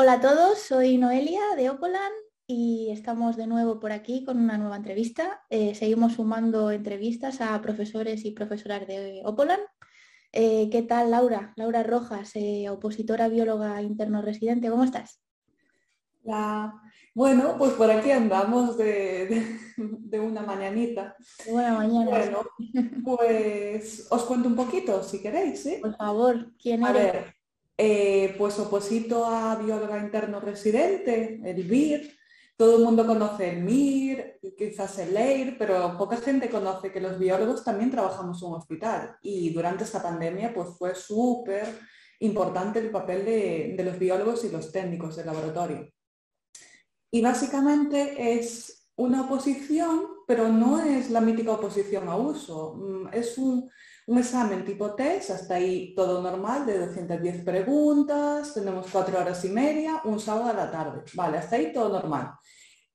Hola a todos, soy Noelia de Opolan y estamos de nuevo por aquí con una nueva entrevista. Eh, seguimos sumando entrevistas a profesores y profesoras de Opolan. Eh, ¿Qué tal Laura? Laura Rojas, eh, opositora bióloga interno residente, ¿cómo estás? Bueno, pues por aquí andamos de, una mañanita. buena mañana. Bueno, pues os cuento un poquito, si queréis, ¿sí? Por favor, ¿quién A ver, eh, pues oposito a bióloga interno residente, el BIR. Todo el mundo conoce el MIR, quizás el EIR, pero poca gente conoce que los biólogos también trabajamos en un hospital. Y durante esta pandemia pues fue súper importante el papel de los biólogos y los técnicos del laboratorio. Y básicamente es una oposición, pero no es la mítica oposición a uso. Mm, es un, examen tipo test, hasta ahí todo normal, de 210 preguntas, tenemos cuatro horas y media, un sábado a la tarde. Vale, hasta ahí todo normal.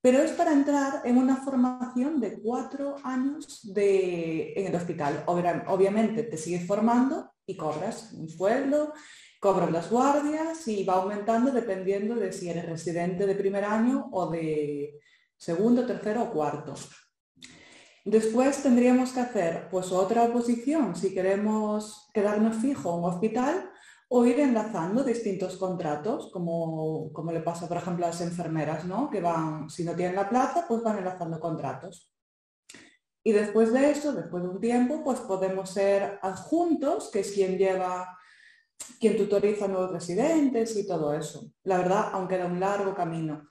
Pero es para entrar en una formación de cuatro años de, en el hospital. Obviamente te sigues formando y cobras un sueldo cobro las guardias y va aumentando dependiendo de si eres residente de primer año o de segundo, tercero o cuarto. Después tendríamos que hacer pues otra oposición si queremos quedarnos fijo en un hospital o ir enlazando distintos contratos, como, como le pasa por ejemplo a las enfermeras, ¿no? que van, si no tienen la plaza, pues van enlazando contratos. Y después de eso, después de un tiempo, pues podemos ser adjuntos, que es quien lleva quien tutoriza a nuevos residentes y todo eso. La verdad, aunque da un largo camino.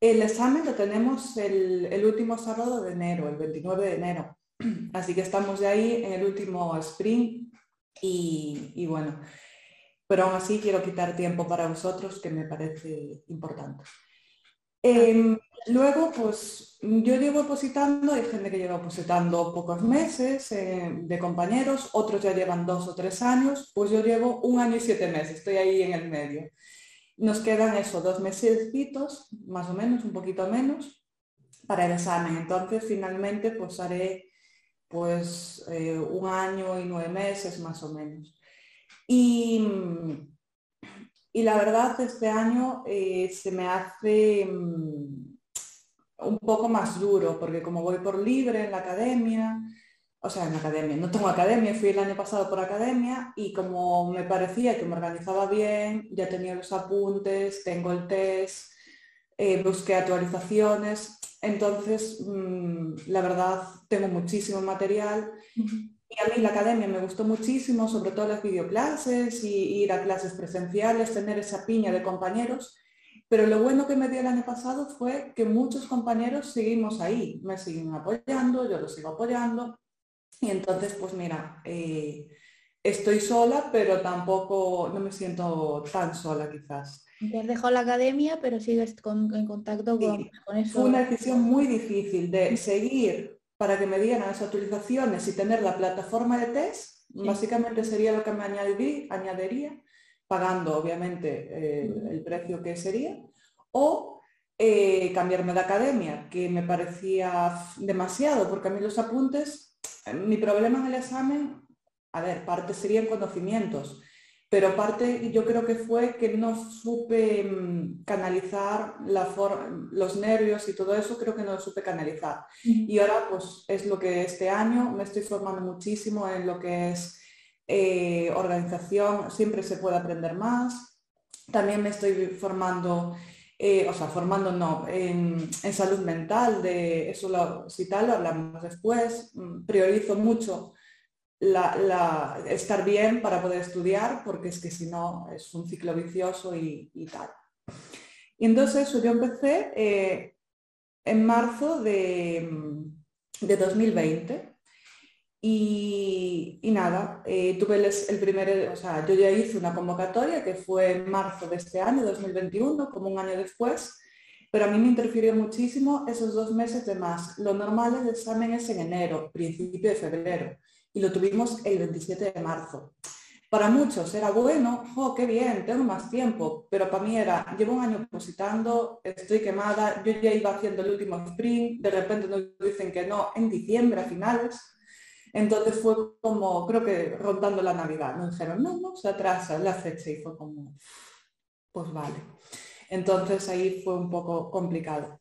El examen lo tenemos el, último sábado de enero, el 29 de enero. Así que estamos de ahí en el último sprint y, bueno, pero aún así quiero quitar tiempo para vosotros que me parece importante. Em, luego, pues yo llevo opositando, hay gente que lleva opositando pocos meses eh, de compañeros, otros ya llevan dos o tres años, pues yo llevo un año y siete meses, estoy ahí en el medio. Nos quedan eso, dos meses, más o menos, un poquito menos, para el examen. Entonces, finalmente, pues haré pues eh, un año y nueve meses más o menos. Y, y la verdad, este año eh, se me hace mm, un poco más duro, porque como voy por libre en la academia, o sea, en academia, no tengo academia, fui el año pasado por academia y como me parecía que me organizaba bien, ya tenía los apuntes, tengo el test, eh, busqué actualizaciones, entonces mm, la verdad tengo muchísimo material. Y a mí la academia me gustó muchísimo, sobre todo las videoclases y ir a clases presenciales, tener esa piña de compañeros. Pero lo bueno que me dio el año pasado fue que muchos compañeros seguimos ahí, me siguen apoyando, yo los sigo apoyando. Y entonces, pues mira, eh, estoy sola, pero tampoco no me siento tan sola quizás. Te has dejado la academia, pero sigues en contacto con, con, eso. Fue una decisión muy difícil de seguir para que me dieran las actualizaciones y tener la plataforma de test, básicamente sería lo que me añadiría, pagando obviamente eh, el precio que sería, o eh, cambiarme de academia, que me parecía demasiado, porque a mí los apuntes, mi problema en el examen, a ver, parte serían conocimientos, pero parte yo creo que fue que no supe mm, canalizar la los nervios y todo eso, creo que no lo supe canalizar. Y ahora pues es lo que este año me estoy formando muchísimo en lo que es eh, organización, siempre se puede aprender más. También me estoy formando, eh, o sea, formando no, en, salud mental, de eso lo, si tal lo hablamos después. Mm, priorizo mucho estar bien para poder estudiar, porque es que si no es un ciclo vicioso y, tal. Y entonces yo empecé eh, en marzo de, 2020 y, nada, eh, tuve el, el, primer, o sea, yo ya hice una convocatoria que fue en marzo de este año, 2021, como un año después, pero a mí me interfirió muchísimo esos dos meses de más. Lo normal el examen es en enero, principio de febrero y lo tuvimos el 27 de marzo. Para muchos era bueno, oh, qué bien, tengo más tiempo, pero para mí era, llevo un año positando, estoy quemada, yo ya iba haciendo el último sprint, de repente nos dicen que no, en diciembre a finales, entonces fue como, creo que rondando la Navidad, nos dijeron, no, no, se atrasa la fecha y fue como, pues vale. Entonces ahí fue un poco complicado.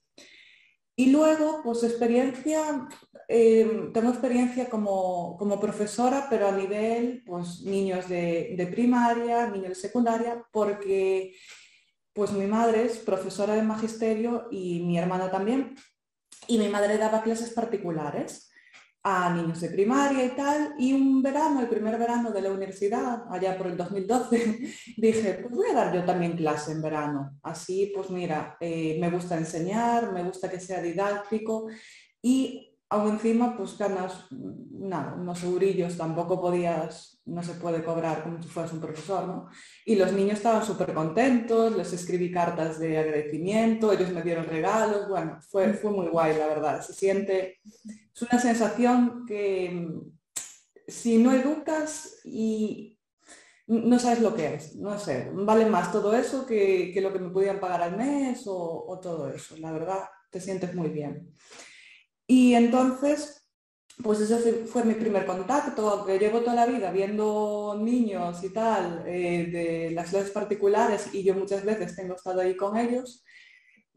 Y luego, pues experiencia, eh, tengo experiencia como, profesora, pero a nivel, pues niños de, de, primaria, niños de secundaria, porque pues mi madre es profesora de magisterio y mi hermana también, y mi madre daba clases particulares a niños de primaria y tal, y un verano, el primer verano de la universidad, allá por el 2012, dije, pues voy a dar yo también clase en verano. Así, pues mira, eh, me gusta enseñar, me gusta que sea didáctico y aún encima, pues ganas, nada, unos eurillos, tampoco podías, no se puede cobrar como si fueras un profesor, ¿no? Y los niños estaban súper contentos, les escribí cartas de agradecimiento, ellos me dieron regalos, bueno, fue, fue muy guay, la verdad. Se siente, es una sensación que si no educas y no sabes lo que es, no sé, vale más todo eso que, lo que me podían pagar al mes o, o todo eso, la verdad, te sientes muy bien. Y entonces, pues ese fue mi primer contacto, que llevo toda la vida viendo niños y tal, eh, de las clases particulares, y yo muchas veces tengo estado ahí con ellos,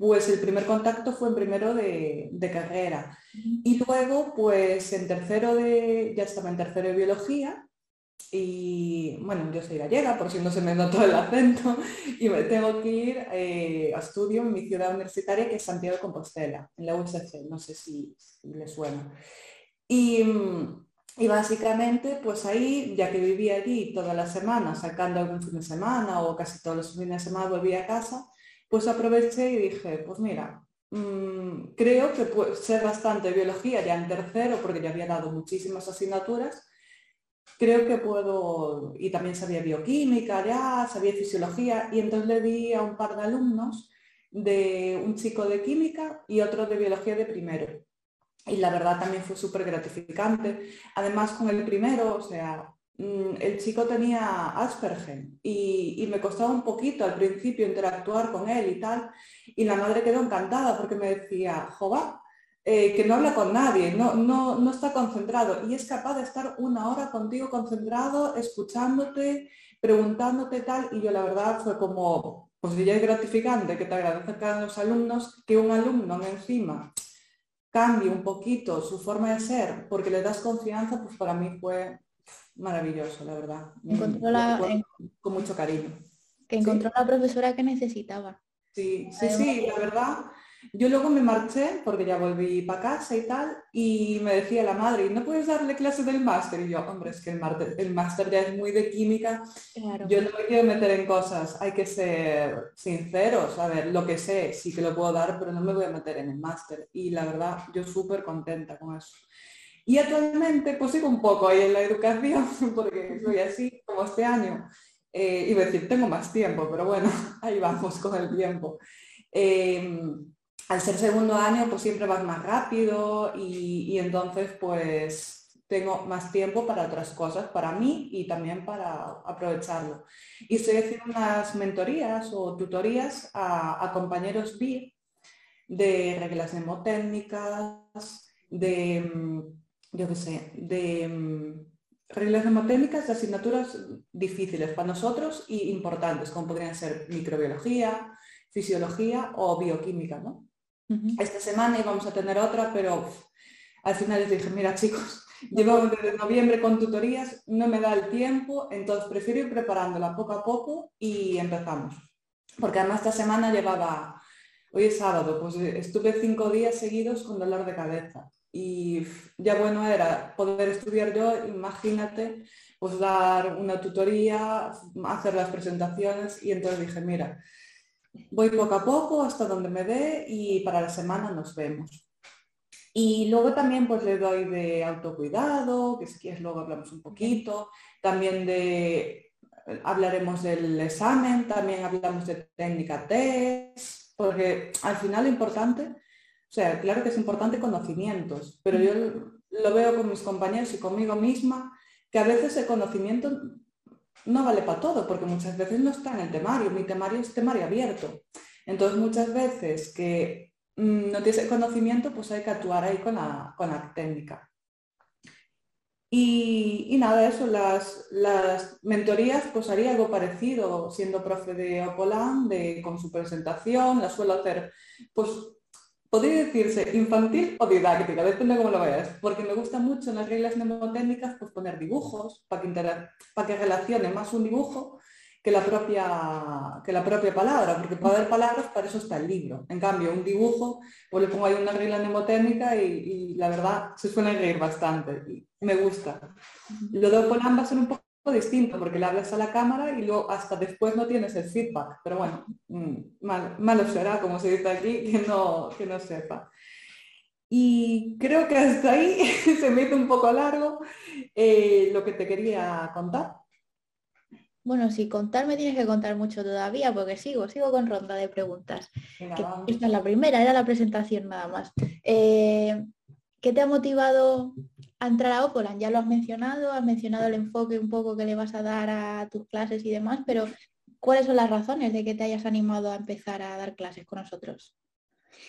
pues el primer contacto fue en primero de, carrera. Y luego, pues en tercero de, ya estaba en tercero de biología, y bueno, yo soy gallega, por si no se me notó el acento, y me tengo que ir eh, a estudio en mi ciudad universitaria, que es Santiago de Compostela, en la USC, no sé si, le suena. Y, y, básicamente, pues ahí, ya que vivía allí todas las semanas, sacando algún fin de semana o casi todos los fines de semana volví a casa, pues aproveché y dije, pues mira, mm, creo que puede ser bastante biología ya en tercero, porque ya había dado muchísimas asignaturas, creo que puedo, y también sabía bioquímica ya, sabía fisiología, y entonces le di a un par de alumnos de un chico de química y otro de biología de primero. Y la verdad también fue súper gratificante. Además con el primero, o sea, el chico tenía Asperger y, y, me costaba un poquito al principio interactuar con él y tal. Y la madre quedó encantada porque me decía, Jova, eh, que no habla con nadie, no, no, no, está concentrado y es capaz de estar una hora contigo concentrado, escuchándote, preguntándote tal, y yo la verdad fue como, pues ya es gratificante que te agradezcan los alumnos, que un alumno encima cambie un poquito su forma de ser porque le das confianza, pues para mí fue maravilloso, la verdad. con mucho cariño. Que encontró la profesora que necesitaba. Sí, sí, sí, la verdad yo luego me marché, porque ya volví para casa y tal, y me decía la madre, ¿no puedes darle clases del máster? Y yo, hombre, es que el máster ya es muy de química, yo no me quiero meter en cosas, hay que ser sinceros, a ver, lo que sé, sí que lo puedo dar, pero no me voy a meter en el máster. Y la verdad, yo súper contenta con eso. Y actualmente, pues sigo un poco ahí en la educación, porque soy así como este año. Eh, iba a decir, tengo más tiempo, pero bueno, ahí vamos con el tiempo. Em, al ser segundo año, pues siempre vas más rápido y, entonces pues tengo más tiempo para otras cosas, para mí y también para aprovecharlo. Y estoy haciendo unas mentorías o tutorías a, compañeros BIR de reglas mnemotécnicas, de, mm, yo qué sé, de mm, reglas mnemotécnicas de asignaturas difíciles para nosotros y importantes, como podrían ser microbiología, fisiología o bioquímica, ¿no? Esta semana íbamos a tener otra, pero al final les dije, mira chicos, llevo desde noviembre con tutorías, no me da el tiempo, entonces prefiero ir preparándola poco a poco y empezamos. Porque además esta semana llevaba, hoy es sábado, pues estuve cinco días seguidos con dolor de cabeza. Y ya bueno era poder estudiar yo, imagínate, pues dar una tutoría, hacer las presentaciones y entonces dije, mira, Voy poco a poco hasta donde me dé y para la semana nos vemos. Y luego también pues le doy de autocuidado, que si quieres luego hablamos un poquito, también de, hablaremos del examen, también hablamos de técnica test, porque al final lo importante, o sea, claro que es importante conocimientos, pero yo lo veo con mis compañeros y conmigo misma, que a veces el conocimiento no vale para todo, porque muchas veces no está en el temario, mi temario es temario abierto. Entonces muchas veces que mm, no tienes el conocimiento, pues hay que actuar ahí con la, con la técnica. Y, nada, eso, las, las, mentorías, pues haría algo parecido, siendo profe de Opolán, de, con su presentación, la suelo hacer, pues podría decirse infantil o didáctica, depende de cómo lo veas, porque me gusta mucho en las reglas mnemotécnicas pues poner dibujos para que, para que relacione más un dibujo que la, propia, que la propia palabra, porque para ver palabras para eso está el libro. En cambio, un dibujo, pues le pongo ahí una regla mnemotécnica y, la verdad se suele reír bastante. Y me gusta. Lo de Opolan va a ser un poco distinto porque le hablas a la cámara y luego hasta después no tienes el feedback. Pero bueno, mm, mal, malo será, como se dice aquí, que no, que no sepa. Y creo que hasta ahí se me hizo un poco largo eh, lo que te quería contar. Bueno, si contarme tienes que contar mucho todavía, porque sigo, sigo con ronda de preguntas. esta es la primera, era la presentación nada más. Eh, ¿Qué te ha motivado a entrar a Opolan? Ya lo has mencionado, has mencionado el enfoque un poco que le vas a dar a tus clases y demás, pero ¿cuáles son las razones de que te hayas animado a empezar a dar clases con nosotros?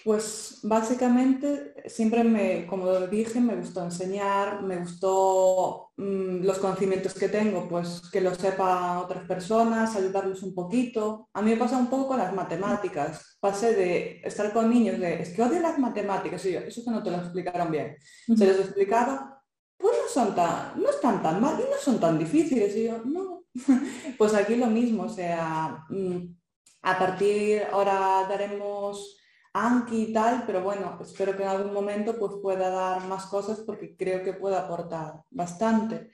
Pues básicamente siempre me, como dije, me gustó enseñar, me gustó mm, los conocimientos que tengo, pues que lo sepan otras personas, ayudarles un poquito. A mí me pasa un poco con las matemáticas. Pasé de estar con niños de, es que odio las matemáticas, y yo, eso que no te lo explicaron bien. Se les explicaba, pues no son tan, no están tan mal y no son tan difíciles. Y yo, no. pues aquí lo mismo, o sea, mm, a partir, ahora daremos Anki y tal, pero bueno, espero que en algún momento pues pueda dar más cosas porque creo que puede aportar bastante.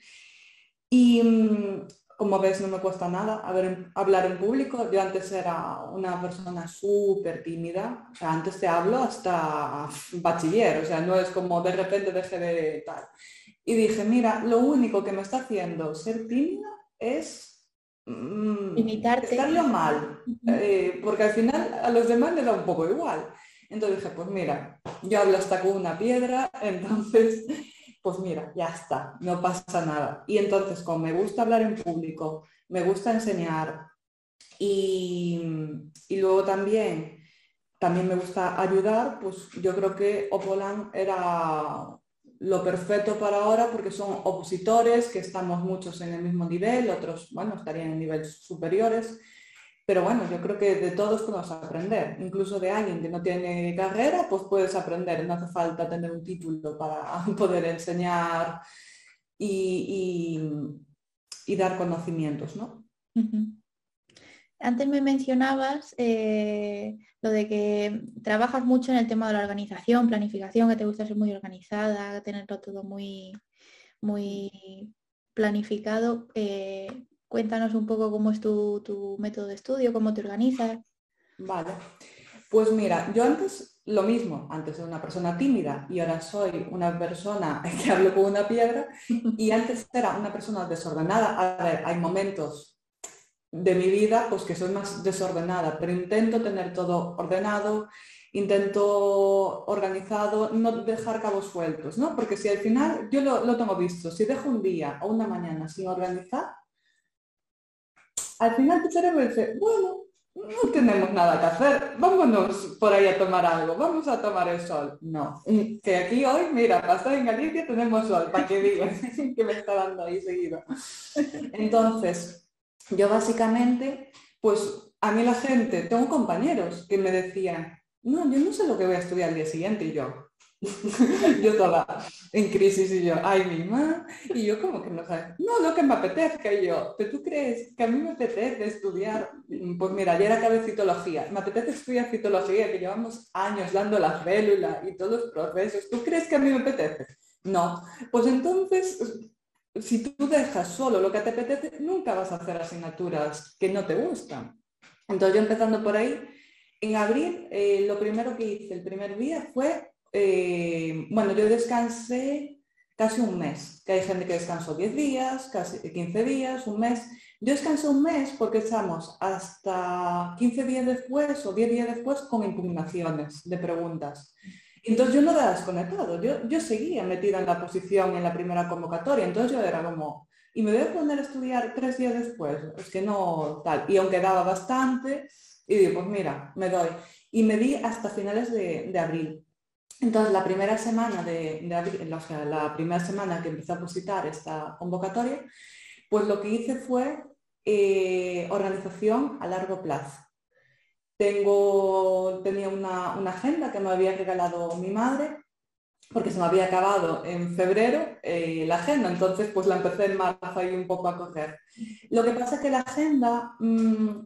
Y mm, como ves, no me cuesta nada hablar en público. Yo antes era una persona súper tímida, o sea, antes te hablo hasta bachiller, o sea, no es como de repente dejé de tal. Y dije, mira, lo único que me está haciendo ser tímida es mm, imitarte. Estarlo mal, eh, porque al final a los demás les da un poco igual. Entonces dije, pues mira, yo hablo hasta con una piedra, entonces, pues mira, ya está, no pasa nada. Y entonces, como me gusta hablar en público, me gusta enseñar y, y luego también, también me gusta ayudar, pues yo creo que Opolan era lo perfecto para ahora porque son opositores, que estamos muchos en el mismo nivel, otros, bueno, estarían en niveles superiores. Pero bueno, yo creo que de todos podemos aprender, incluso de alguien que no tiene carrera, pues puedes aprender, no hace falta tener un título para poder enseñar y, dar conocimientos, ¿no? Antes me mencionabas eh, lo de que trabajas mucho en el tema de la organización, planificación, que te gusta ser muy organizada, tenerlo todo muy, muy planificado. Eh, cuéntanos un poco cómo es tu, método de estudio, cómo te organizas. Vale, pues mira, yo antes lo mismo, antes era una persona tímida y ahora soy una persona que hablo con una piedra y antes era una persona desordenada. A ver, hay momentos de mi vida pues que soy más desordenada, pero intento tener todo ordenado, intento organizado, no dejar cabos sueltos, ¿no? Porque si al final, yo lo, lo tengo visto, si dejo un día o una mañana sin organizar, al final tu cerebro dice, bueno, no tenemos nada que hacer, vámonos por ahí a tomar algo, vamos a tomar el sol. No, que aquí hoy, mira, pasar en Galicia tenemos sol, para que digan que me está dando ahí seguido. Entonces, yo básicamente, pues a mí la gente, tengo compañeros que me decían, no, yo no sé lo que voy a estudiar al día siguiente y yo, yo estaba en crisis y yo, ay, mi mamá, y yo como que no sé, no, lo que me apetezca, y yo, ¿pero tú crees que a mí me apetece estudiar? Pues mira, ayer acabé citología, me apetece estudiar citología, que llevamos años dando la célula y todos los procesos, ¿tú crees que a mí me apetece? No, pues entonces, si tú dejas solo lo que te apetece, nunca vas a hacer asignaturas que no te gustan. Entonces yo empezando por ahí, en abril, eh, lo primero que hice el primer día fue eh, bueno, yo descansé casi un mes, que hay gente que descansó 10 días, casi 15 días, un mes. Yo descansé un mes porque estamos hasta 15 días después o 10 días después con impugnaciones de preguntas. Entonces yo no había desconectado, yo, yo seguía metida en la posición en la primera convocatoria, entonces yo era como, y me voy a poner a estudiar tres días después, es que no tal, y aunque daba bastante, y digo, pues mira, me doy. Y me di hasta finales de, abril. Entonces, la primera semana de, la primera semana que empecé a positar esta convocatoria, pues lo que hice fue eh, organización a largo plazo. Tengo, tenía una, agenda que me había regalado mi madre porque se me había acabado en febrero eh, la agenda, entonces pues la empecé en marzo ahí un poco a coger. Lo que pasa es que la agenda, mm,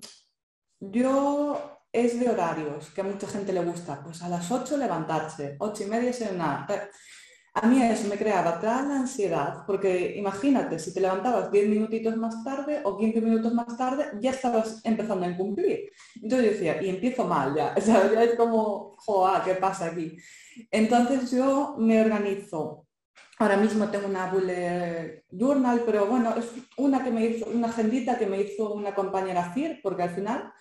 yo es de horarios, que a mucha gente le gusta, pues a las 8 levantarse, 8 y media cenar. A mí eso me creaba tal ansiedad, porque imagínate, si te levantabas 10 minutitos más tarde o 15 minutos más tarde, ya estabas empezando a incumplir. Entonces yo decía, y empiezo mal ya, ya es como, joa, ¿qué pasa aquí? Entonces yo me organizo. Ahora mismo tengo una bullet journal, pero bueno, es una que me hizo, una agendita que me hizo una compañera CIR, porque al final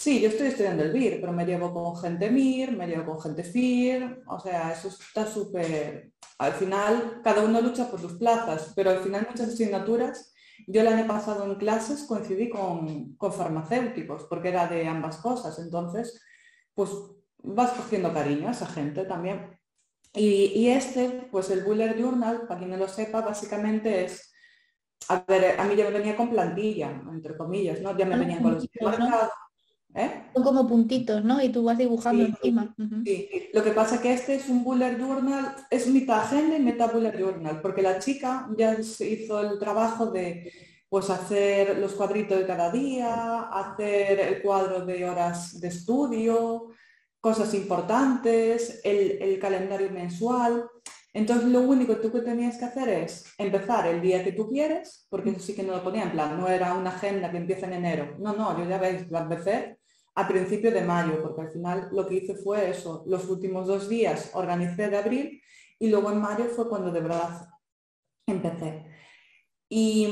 Sí, yo estoy estudiando el BIR, pero me llevo con gente MIR, me llevo con gente FIR, o sea, eso está súper... Al final, cada uno lucha por sus plazas, pero al final muchas asignaturas, yo el año pasado en clases coincidí con, farmacéuticos, porque era de ambas cosas, entonces, pues vas cogiendo cariño a esa gente también. Y, este, pues el Buller Journal, para quien no lo sepa, básicamente es a ver, a mí ya me venía con plantilla, entre comillas, ¿no? Ya me ah, venían con los ¿Eh? Son como puntitos, ¿no? Y tú vas dibujando encima. Sí, lo que pasa es que este es un bullet journal, es mitad agenda y mitad bullet journal, porque la chica ya se hizo el trabajo de pues hacer los cuadritos de cada día, hacer el cuadro de horas de estudio, cosas importantes, el, el calendario mensual. Entonces lo único que tú que tenías que hacer es empezar el día que tú quieres, porque eso sí que no lo ponía en plan, no era una agenda que empieza en enero. No, no, yo ya veis, la empecé a principio de mayo, porque al final lo que hice fue eso, los últimos dos días organicé de abril y luego en mayo fue cuando de verdad empecé. Y,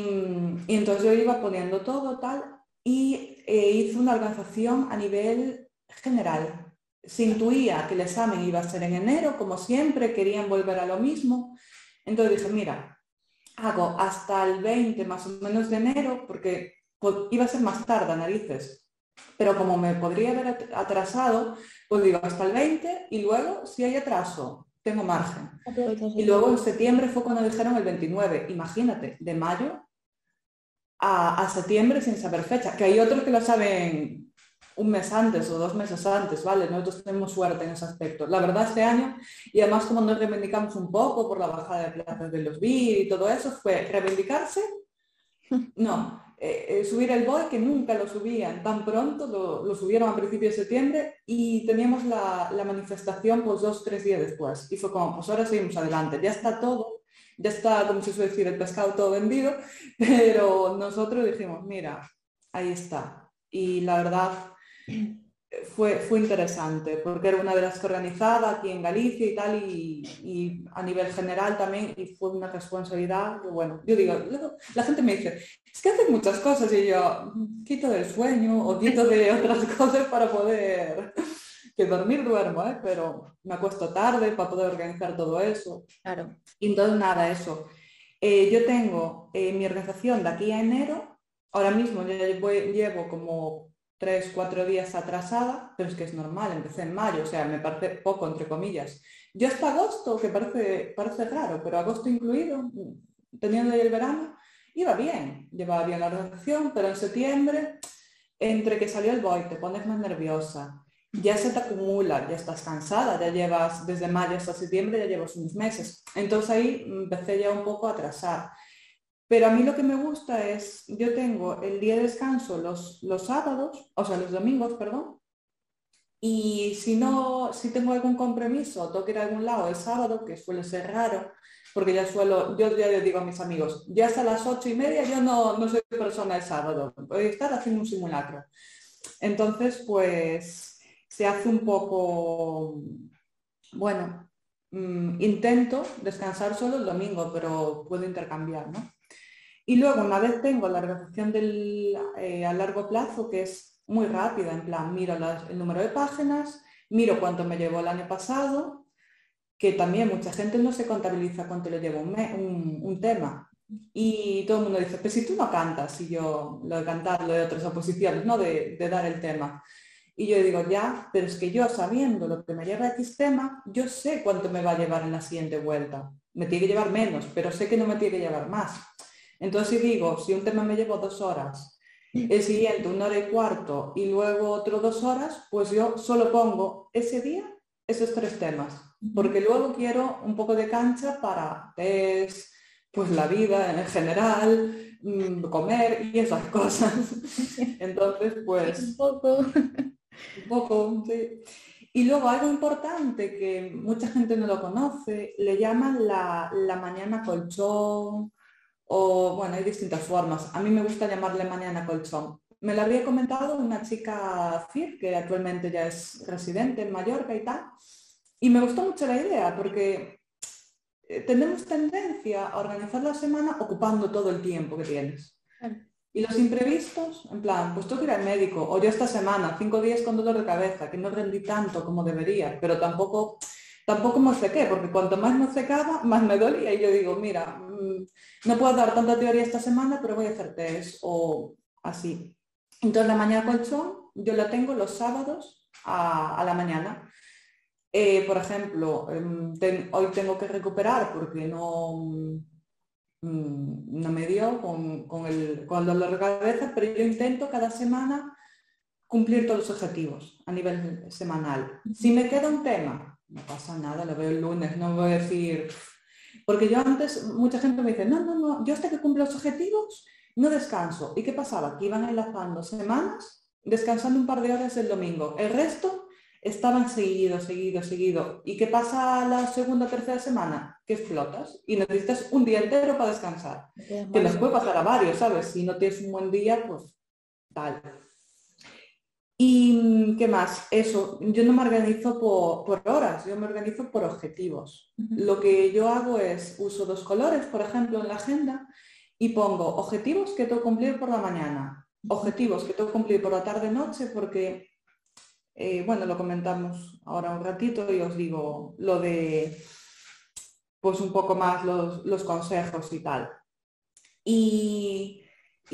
entonces yo iba poniendo todo tal y eh, hice una organización a nivel general. Se intuía que el examen iba a ser en enero, como siempre, querían volver a lo mismo. Entonces dije, mira, hago hasta el 20 más o menos de enero, porque iba a ser más tarde, narices, pero como me podría haber atrasado, pues digo hasta el 20 y luego si hay atraso, tengo margen. Y luego en septiembre fue cuando dijeron el 29, imagínate, de mayo a, septiembre sin saber fecha, que hay otros que lo saben un mes antes o dos meses antes, ¿vale? Nosotros tenemos suerte en ese aspecto. La verdad, este año, y además como nos reivindicamos un poco por la bajada de plazas de los BIR y todo eso, fue reivindicarse, no, eh, eh, subir el BOE, que nunca lo subían tan pronto, lo, subieron a principios de septiembre y teníamos la, manifestación pues dos, tres días después. Y fue como, pues ahora seguimos adelante, ya está todo, ya está, como se suele decir, el pescado todo vendido, pero nosotros dijimos, mira, ahí está. Y la verdad, fue, fue interesante, porque era una de las que organizaba aquí en Galicia y tal, y, a nivel general también, y fue una responsabilidad, bueno, yo digo, la gente me dice, es que hacen muchas cosas, y yo quito del sueño o quito de otras cosas para poder, que dormir duermo, ¿eh? pero me acuesto tarde para poder organizar todo eso. Claro. Y entonces nada, eso. Eh, yo tengo eh, mi organización de aquí a enero, ahora mismo ya llevo como tres, cuatro días atrasada, pero es que es normal, empecé en mayo, o sea, me parece poco, entre comillas. Yo hasta agosto, que parece, parece raro, pero agosto incluido, teniendo ahí el verano, iba bien, llevaba bien la organización, pero en septiembre, entre que salió el boy, te pones más nerviosa, ya se te acumula, ya estás cansada, ya llevas desde mayo hasta septiembre, ya llevas unos meses. Entonces ahí empecé ya un poco a atrasar. Pero a mí lo que me gusta es, yo tengo el día de descanso los, los sábados, o sea, los domingos, perdón, y si no, si tengo algún compromiso, tengo ir a algún lado el sábado, que suele ser raro, porque ya suelo, yo ya le digo a mis amigos, ya hasta las ocho y media yo no, no soy persona el sábado, voy a estar haciendo un simulacro. Entonces, pues se hace un poco, bueno, mm, intento descansar solo el domingo, pero puedo intercambiar, ¿no? Y luego, una vez tengo la organización del, eh, a largo plazo, que es muy rápida, en plan, miro el número de páginas, miro cuánto me llevó el año pasado, que también mucha gente no se contabiliza cuánto le lleva un, tema. Y todo el mundo dice, pues si tú no cantas, y yo lo de cantar, lo de otras oposiciones, no de, dar el tema. Y yo digo, ya, pero es que yo sabiendo lo que me lleva X tema, yo sé cuánto me va a llevar en la siguiente vuelta. Me tiene que llevar menos, pero sé que no me tiene que llevar más. Entonces, si digo, si un tema me llevo dos horas, el siguiente una hora y cuarto y luego otro dos horas, pues yo solo pongo ese día esos tres temas, porque luego quiero un poco de cancha para test, pues la vida en general, mm, comer y esas cosas. Entonces, pues... Un poco. Un poco, sí. Y luego algo importante que mucha gente no lo conoce, le llaman la, la mañana colchón o, bueno, hay distintas formas. A mí me gusta llamarle mañana colchón. Me lo había comentado una chica FIR, que actualmente ya es residente en Mallorca y tal, y me gustó mucho la idea porque eh, tenemos tendencia a organizar la semana ocupando todo el tiempo que tienes. Y los imprevistos, en plan, pues tengo que ir al médico, o yo esta semana, cinco días con dolor de cabeza, que no rendí tanto como debería, pero tampoco, tampoco me sequé, porque cuanto más me secaba, más me dolía. Y yo digo, mira, no puedo dar tanta teoría esta semana, pero voy a hacer test o así. Entonces la mañana colchón yo la tengo los sábados a, la mañana. Eh, por ejemplo, em, hoy tengo que recuperar porque no, Mm, no me dio con, el, con el dolor de cabeza, pero yo intento cada semana cumplir todos los objetivos a nivel semanal. Si me queda un tema, no pasa nada, lo veo el lunes, no voy a decir... Porque yo antes, mucha gente me dice, no, no, no, yo hasta que cumplo los objetivos no descanso. ¿Y qué pasaba? Que iban enlazando semanas, descansando un par de horas el domingo. El resto estaban seguido, seguido, seguido. ¿Y qué pasa la segunda o tercera semana? Que explotas y necesitas un día entero para descansar. Que les puede pasar a varios, ¿sabes? Si no tienes un buen día, pues tal. ¿Y qué más? Eso, yo no me organizo por, horas, yo me organizo por objetivos. Lo que yo hago es uso dos colores, por ejemplo, en la agenda y pongo objetivos que tengo que cumplir por la mañana, objetivos que tengo que cumplir por la tarde-noche, porque eh, bueno, lo comentamos ahora un ratito y os digo lo de, pues un poco más los, consejos y tal. Y,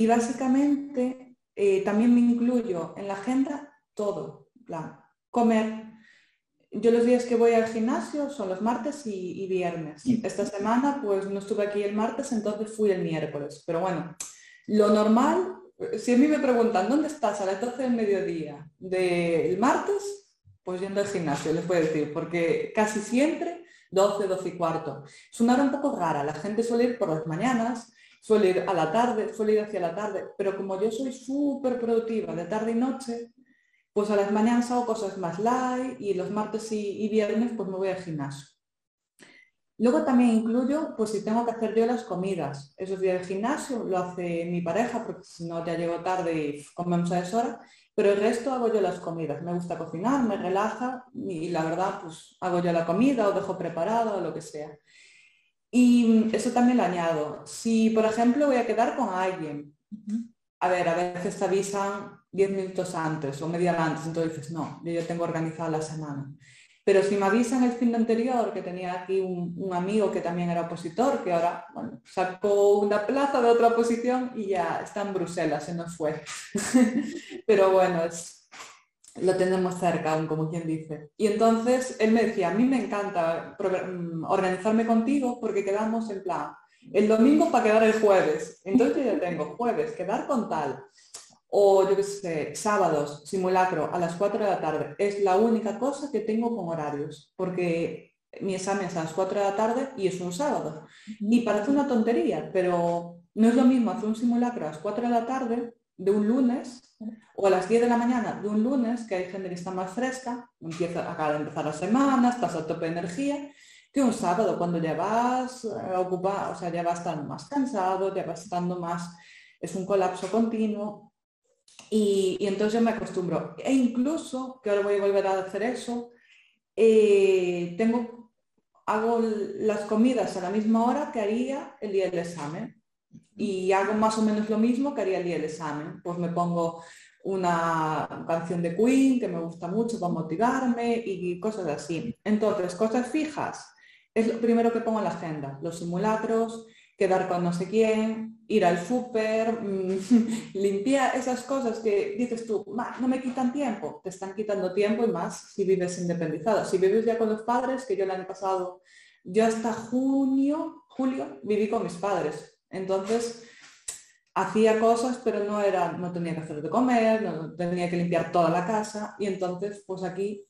básicamente eh, también me incluyo en la agenda todo, plan, comer. Yo los días que voy al gimnasio son los martes y, y viernes. Esta semana pues no estuve aquí el martes, entonces fui el miércoles. Pero bueno, lo normal si a mí me preguntan, ¿dónde estás a las 12 del mediodía del martes? Pues yendo al gimnasio, les puedo decir, porque casi siempre 12, 12 y cuarto. Es una hora un poco rara, la gente suele ir por las mañanas, suele ir a la tarde, suele ir hacia la tarde, pero como yo soy súper productiva de tarde y noche, pues a las mañanas hago cosas más light y los martes y, viernes pues me voy al gimnasio. Luego también incluyo, pues si tengo que hacer yo las comidas. Esos días del gimnasio lo hace mi pareja, porque si no ya llego tarde y comemos a esa hora, pero el resto hago yo las comidas. Me gusta cocinar, me relaja y la verdad, pues hago yo la comida o dejo preparado o lo que sea. Y eso también lo añado. Si, por ejemplo, voy a quedar con alguien, a ver, a veces te avisan 10 minutos antes o media hora antes, entonces dices, no, yo ya tengo organizada la semana. Pero si me avisan el fin de anterior que tenía aquí un, amigo que también era opositor, que ahora sacó una plaza de otra oposición y ya está en Bruselas, se nos fue. Pero bueno, lo tenemos cerca aún, como quien dice. Y entonces él me decía, a mí me encanta mm, organizarme contigo porque quedamos en plan, el domingo para quedar el jueves. Entonces yo ya tengo jueves, quedar con tal o yo qué sé, sábados, simulacro a las 4 de la tarde. Es la única cosa que tengo con horarios, porque mi examen es a las 4 de la tarde y es un sábado. Y parece una tontería, pero no es lo mismo hacer un simulacro a las 4 de la tarde de un lunes o a las 10 de la mañana de un lunes, que hay gente que está más fresca, empieza, acaba de empezar la semana, estás a tope de energía, que un sábado cuando ya vas a ocupar, o sea, ya vas estando más cansado, ya vas estando más, es un colapso continuo, y, entonces yo me acostumbro. E incluso, que ahora voy a volver a hacer eso, eh, tengo, hago las comidas a la misma hora que haría el día del examen. Y hago más o menos lo mismo que haría el día del examen. Pues me pongo una canción de Queen que me gusta mucho para motivarme y cosas así. Entonces, cosas fijas es lo primero que pongo en la agenda. Los simulacros, quedar con no sé quién, ir al súper, mm, limpiar esas cosas que dices tú, no me quitan tiempo, te están quitando tiempo y más si vives independizado. Si vives ya con los padres, que yo el año pasado, yo hasta junio, julio, viví con mis padres. Entonces, hacía cosas, pero no era, no tenía que hacer de comer, no tenía que limpiar toda la casa y entonces, pues aquí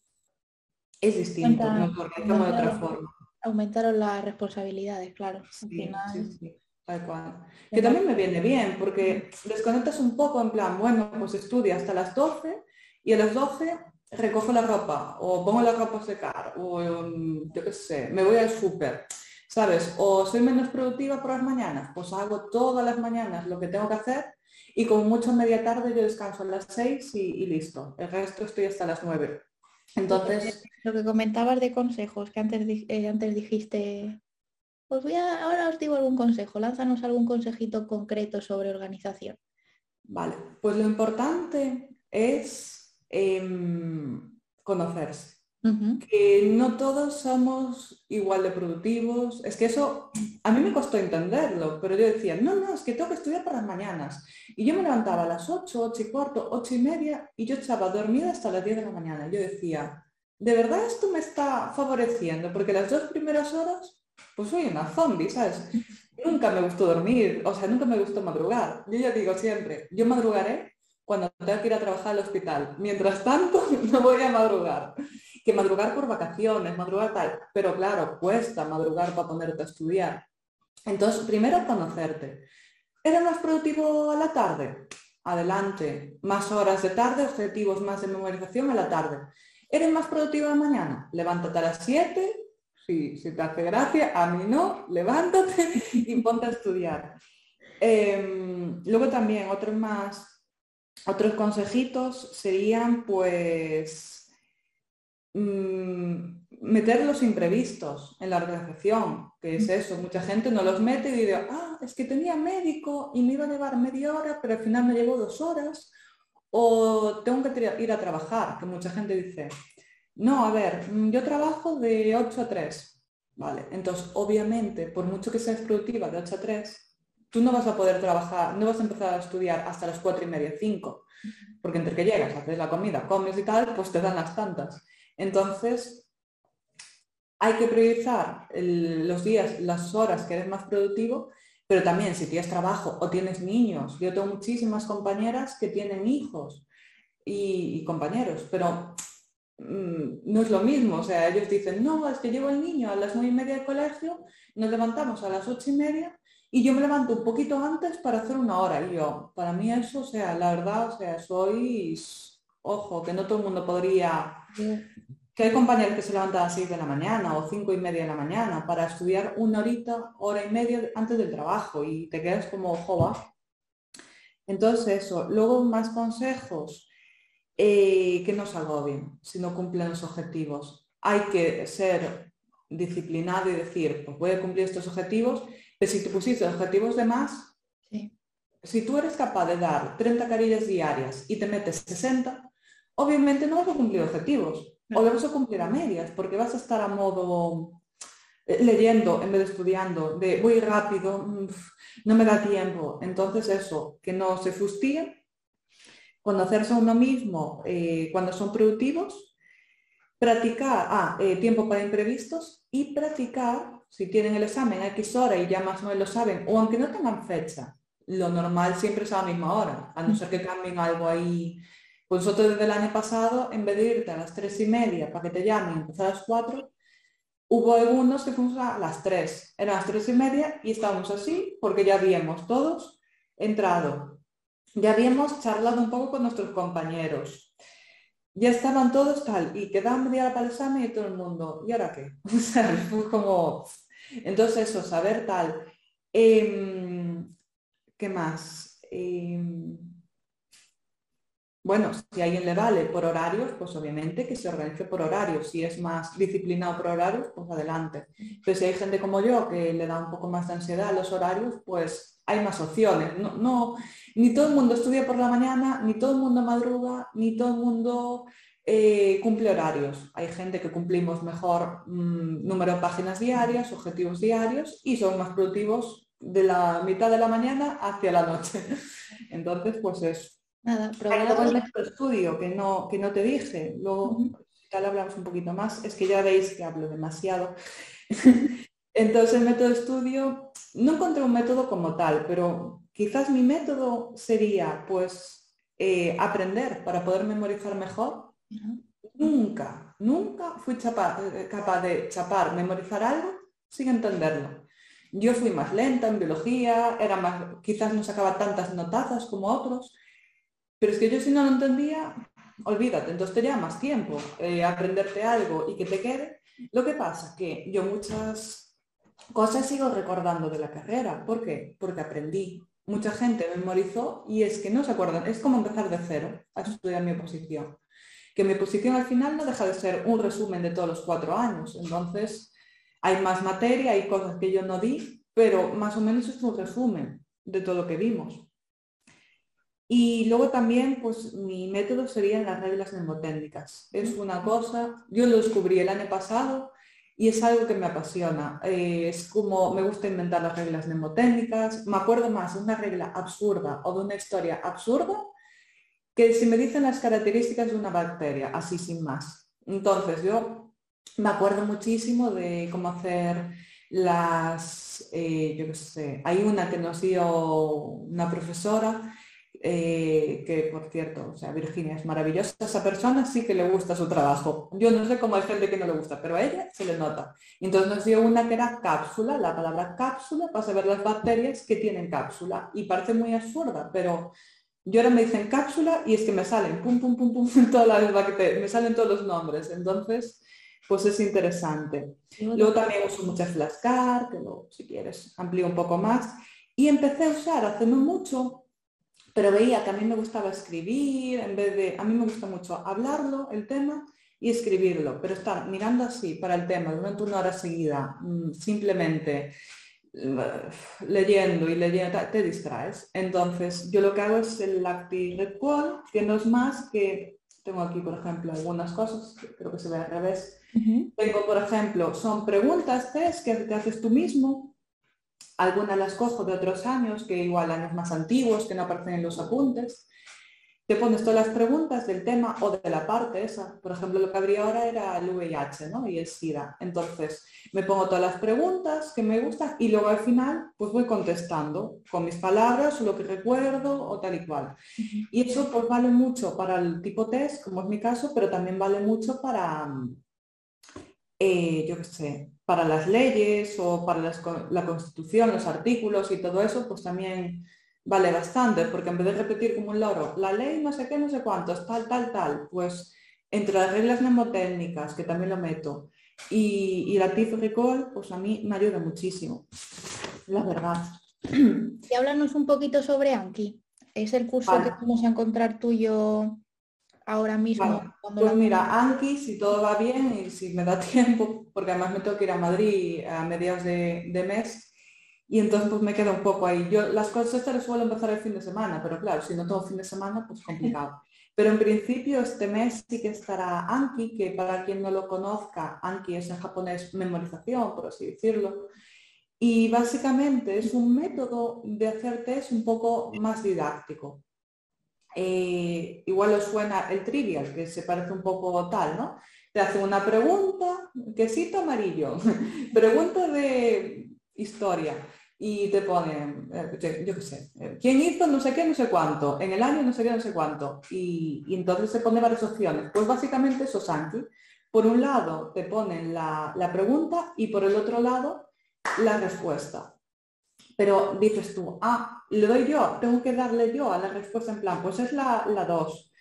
es distinto, organizamos de otra forma aumentaron las responsabilidades, claro. Sí, sí, tal cual. Que también me viene bien, porque desconectas un poco en plan, bueno, pues estudia hasta las 12 y a las 12 recojo la ropa o pongo la ropa a secar o yo qué sé, me voy al súper, ¿sabes? O soy menos productiva por las mañanas, pues hago todas las mañanas lo que tengo que hacer y con mucho media tarde yo descanso a las 6 y, y listo. El resto estoy hasta las 9. Entonces... Lo que comentabas de consejos, que antes, eh, antes dijiste, pues voy a, ahora os digo algún consejo, lánzanos algún consejito concreto sobre organización. Vale, pues lo importante es em, conocerse que no todos somos igual de productivos. Es que eso a mí me costó entenderlo, pero yo decía, no, no, es que tengo que estudiar para las mañanas. Y yo me levantaba a las 8, 8 y cuarto, 8 y media y yo estaba dormida hasta las 10 de la mañana. Yo decía, ¿de verdad esto me está favoreciendo? Porque las dos primeras horas, pues soy una zombie, ¿sabes? Nunca me gustó dormir, o sea, nunca me gustó madrugar. Yo ya digo siempre, yo madrugaré cuando tenga que ir a trabajar al hospital. Mientras tanto, no voy a madrugar que madrugar por vacaciones, madrugar tal, pero claro, cuesta madrugar para ponerte a estudiar. Entonces, primero conocerte. ¿Eres más productivo a la tarde? Adelante. Más horas de tarde, objetivos más de memorización a la tarde. ¿Eres más productivo a la mañana? Levántate a las 7, si, si te hace gracia, a mí no, levántate y ponte a estudiar. Em, luego también otros más, otros consejitos serían pues Mm, meter los imprevistos en la organización, que es eso, mucha gente no los mete y dice, ah, es que tenía médico y me iba a llevar media hora, pero al final me llevó dos horas, o tengo que ir a trabajar, que mucha gente dice, no, a ver, mm, yo trabajo de 8 a 3, ¿vale? Entonces, obviamente, por mucho que seas productiva de 8 a 3, tú no vas a poder trabajar, no vas a empezar a estudiar hasta las 4 y media, 5, porque entre que llegas, haces la comida, comes y tal, pues te dan las tantas. Entonces, hay que priorizar los días, las horas que eres más productivo, pero también si tienes trabajo o tienes niños. Yo tengo muchísimas compañeras que tienen hijos y, compañeros, pero mm, no es lo mismo. O sea, ellos dicen, no, es que llevo el niño a las nueve y media de colegio, nos levantamos a las ocho y media y yo me levanto un poquito antes para hacer una hora. Y yo, para mí eso, o sea, la verdad, o sea, soy, ojo, que no todo el mundo podría que hay compañeros que se levantan a las 6 de la mañana o cinco y media de la mañana para estudiar una horita, hora y media antes del trabajo y te quedas como jova. Entonces eso, luego más consejos, eh, que no salgo bien si no cumplen los objetivos. Hay que ser disciplinado y decir, pues voy a cumplir estos objetivos, pero si te pusiste objetivos de más, si tú eres capaz de dar 30 carillas diarias y te metes 60, obviamente no vas a cumplir objetivos o lo vas a cumplir a medias porque vas a estar a modo eh, leyendo en vez de estudiando, de voy rápido, mm, no me da tiempo. Entonces eso, que no se fustille, conocerse a uno mismo eh, cuando son productivos, practicar, ah, eh, tiempo para imprevistos y practicar, si tienen el examen a X hora y ya más o menos lo saben, o aunque no tengan fecha, lo normal siempre es a la misma hora, a no ser que cambien algo ahí pues nosotros desde el año pasado, en vez de irte a las tres y media para que te llamen y empezar a las cuatro, hubo algunos que fuimos a las tres. Eran las tres y media y estábamos así porque ya habíamos todos entrado. Ya habíamos charlado un poco con nuestros compañeros. Ya estaban todos tal y quedaban media hora para el examen y todo el mundo, ¿y ahora qué? O sea, fue como... Entonces eso, saber tal. Em, ¿Qué más? Em, bueno, si a alguien le vale por horarios, pues obviamente que se organice por horarios. Si es más disciplinado por horarios, pues adelante. Pero si hay gente como yo que le da un poco más de ansiedad a los horarios, pues hay más opciones. No, ni todo el mundo estudia por la mañana, ni todo el mundo madruga, ni todo el mundo eh, cumple horarios. Hay gente que cumplimos mejor mm, número de páginas diarias, objetivos diarios y son más productivos de la mitad de la mañana hacia la noche. Entonces, pues es... Nada, luego el método estudio que no, que no te dije, luego tal hablamos un poquito más, es que ya veis que hablo demasiado. Entonces el método estudio, no encontré un método como tal, pero quizás mi método sería pues eh, aprender para poder memorizar mejor. Nunca, nunca fui eh, capaz de chapar, memorizar algo sin entenderlo. Yo fui más lenta en biología, era más, quizás no sacaba tantas notazas como otros, pero es que yo si no lo entendía, olvídate, entonces te lleva más tiempo eh, aprenderte algo y que te quede. Lo que pasa que yo muchas cosas sigo recordando de la carrera. ¿Por qué? Porque aprendí. Mucha gente memorizó y es que no se acuerdan. Es como empezar de cero a estudiar mi oposición. Que mi oposición al final no deja de ser un resumen de todos los cuatro años. Entonces, hay más materia, hay cosas que yo no di, pero más o menos es un resumen de todo lo que vimos. Y luego también, pues mi método serían las reglas mnemotécnicas. Es una cosa, yo lo descubrí el año pasado y es algo que me apasiona. Eh, es como me gusta inventar las reglas mnemotécnicas. Me acuerdo más de una regla absurda o de una historia absurda que si me dicen las características de una bacteria, así sin más. Entonces yo me acuerdo muchísimo de cómo hacer las, eh, yo qué sé, hay una que nos dio una profesora, eh, que por cierto, o sea, Virginia es maravillosa, esa persona sí que le gusta su trabajo. Yo no sé cómo hay gente que no le gusta, pero a ella se le nota. Entonces nos dio una que era cápsula, la palabra cápsula, para saber las bacterias que tienen cápsula. Y parece muy absurda, pero yo ahora me dicen cápsula y es que me salen pum, pum, pum, pum, todas las bacterias, me salen todos los nombres. Entonces, pues es interesante. Luego también uso muchas flashcards, que luego, si quieres, amplío un poco más. Y empecé a usar hace no mucho, pero veía que a mí me gustaba escribir, en vez de, a mí me gusta mucho hablarlo, el tema, y escribirlo, pero estar mirando así para el tema durante una hora seguida, mm, simplemente eh, leyendo y leyendo, te distraes. Entonces, yo lo que hago es el Active Recall, que no es más que, tengo aquí, por ejemplo, algunas cosas, creo que se ve al revés, tengo, por ejemplo, son preguntas test que te haces tú mismo. Algunas las cojo de otros años, que igual años más antiguos, que no aparecen en los apuntes. Te pones todas las preguntas del tema o de la parte esa. Por ejemplo, lo que habría ahora era el VIH ¿no? y el SIDA. Entonces, me pongo todas las preguntas que me gustan y luego al final pues voy contestando con mis palabras o lo que recuerdo o tal y cual. Y eso pues vale mucho para el tipo test, como es mi caso, pero también vale mucho para, eh, yo qué sé, para las leyes o para la constitución, los artículos y todo eso, pues también vale bastante, porque en vez de repetir como un loro, la ley no sé qué, no sé cuántos, tal, tal, tal, pues entre las reglas mnemotécnicas, que también lo meto, y, la TIF Recall, pues a mí me ayuda muchísimo, la verdad. Y háblanos un poquito sobre Anki. Es el curso que vamos a encontrar tuyo ahora mismo? Pues mira, Anki, si todo va bien y si me da tiempo, porque además me tengo que ir a Madrid a mediados de, mes, y entonces pues me queda un poco ahí. Yo las cosas estas las suelo empezar el fin de semana, pero claro, si no tengo fin de semana, pues complicado. Pero en principio este mes sí que estará Anki, que para quien no lo conozca, Anki es en japonés memorización, por así decirlo. Y básicamente es un método de hacer test un poco más didáctico. Eh, igual os suena el trivial, que se parece un poco tal, ¿no? Te hace una pregunta, quesito amarillo, pregunta de historia y te pone, eh, yo qué sé, eh, ¿quién hizo no sé qué, no sé cuánto? En el año no sé qué, no sé cuánto. Y, entonces se pone varias opciones. Pues básicamente eso Sanki. Por un lado te ponen la, la pregunta y por el otro lado la respuesta. Pero dices tú, ah, le doy yo, tengo que darle yo a la respuesta en plan, pues es la 2.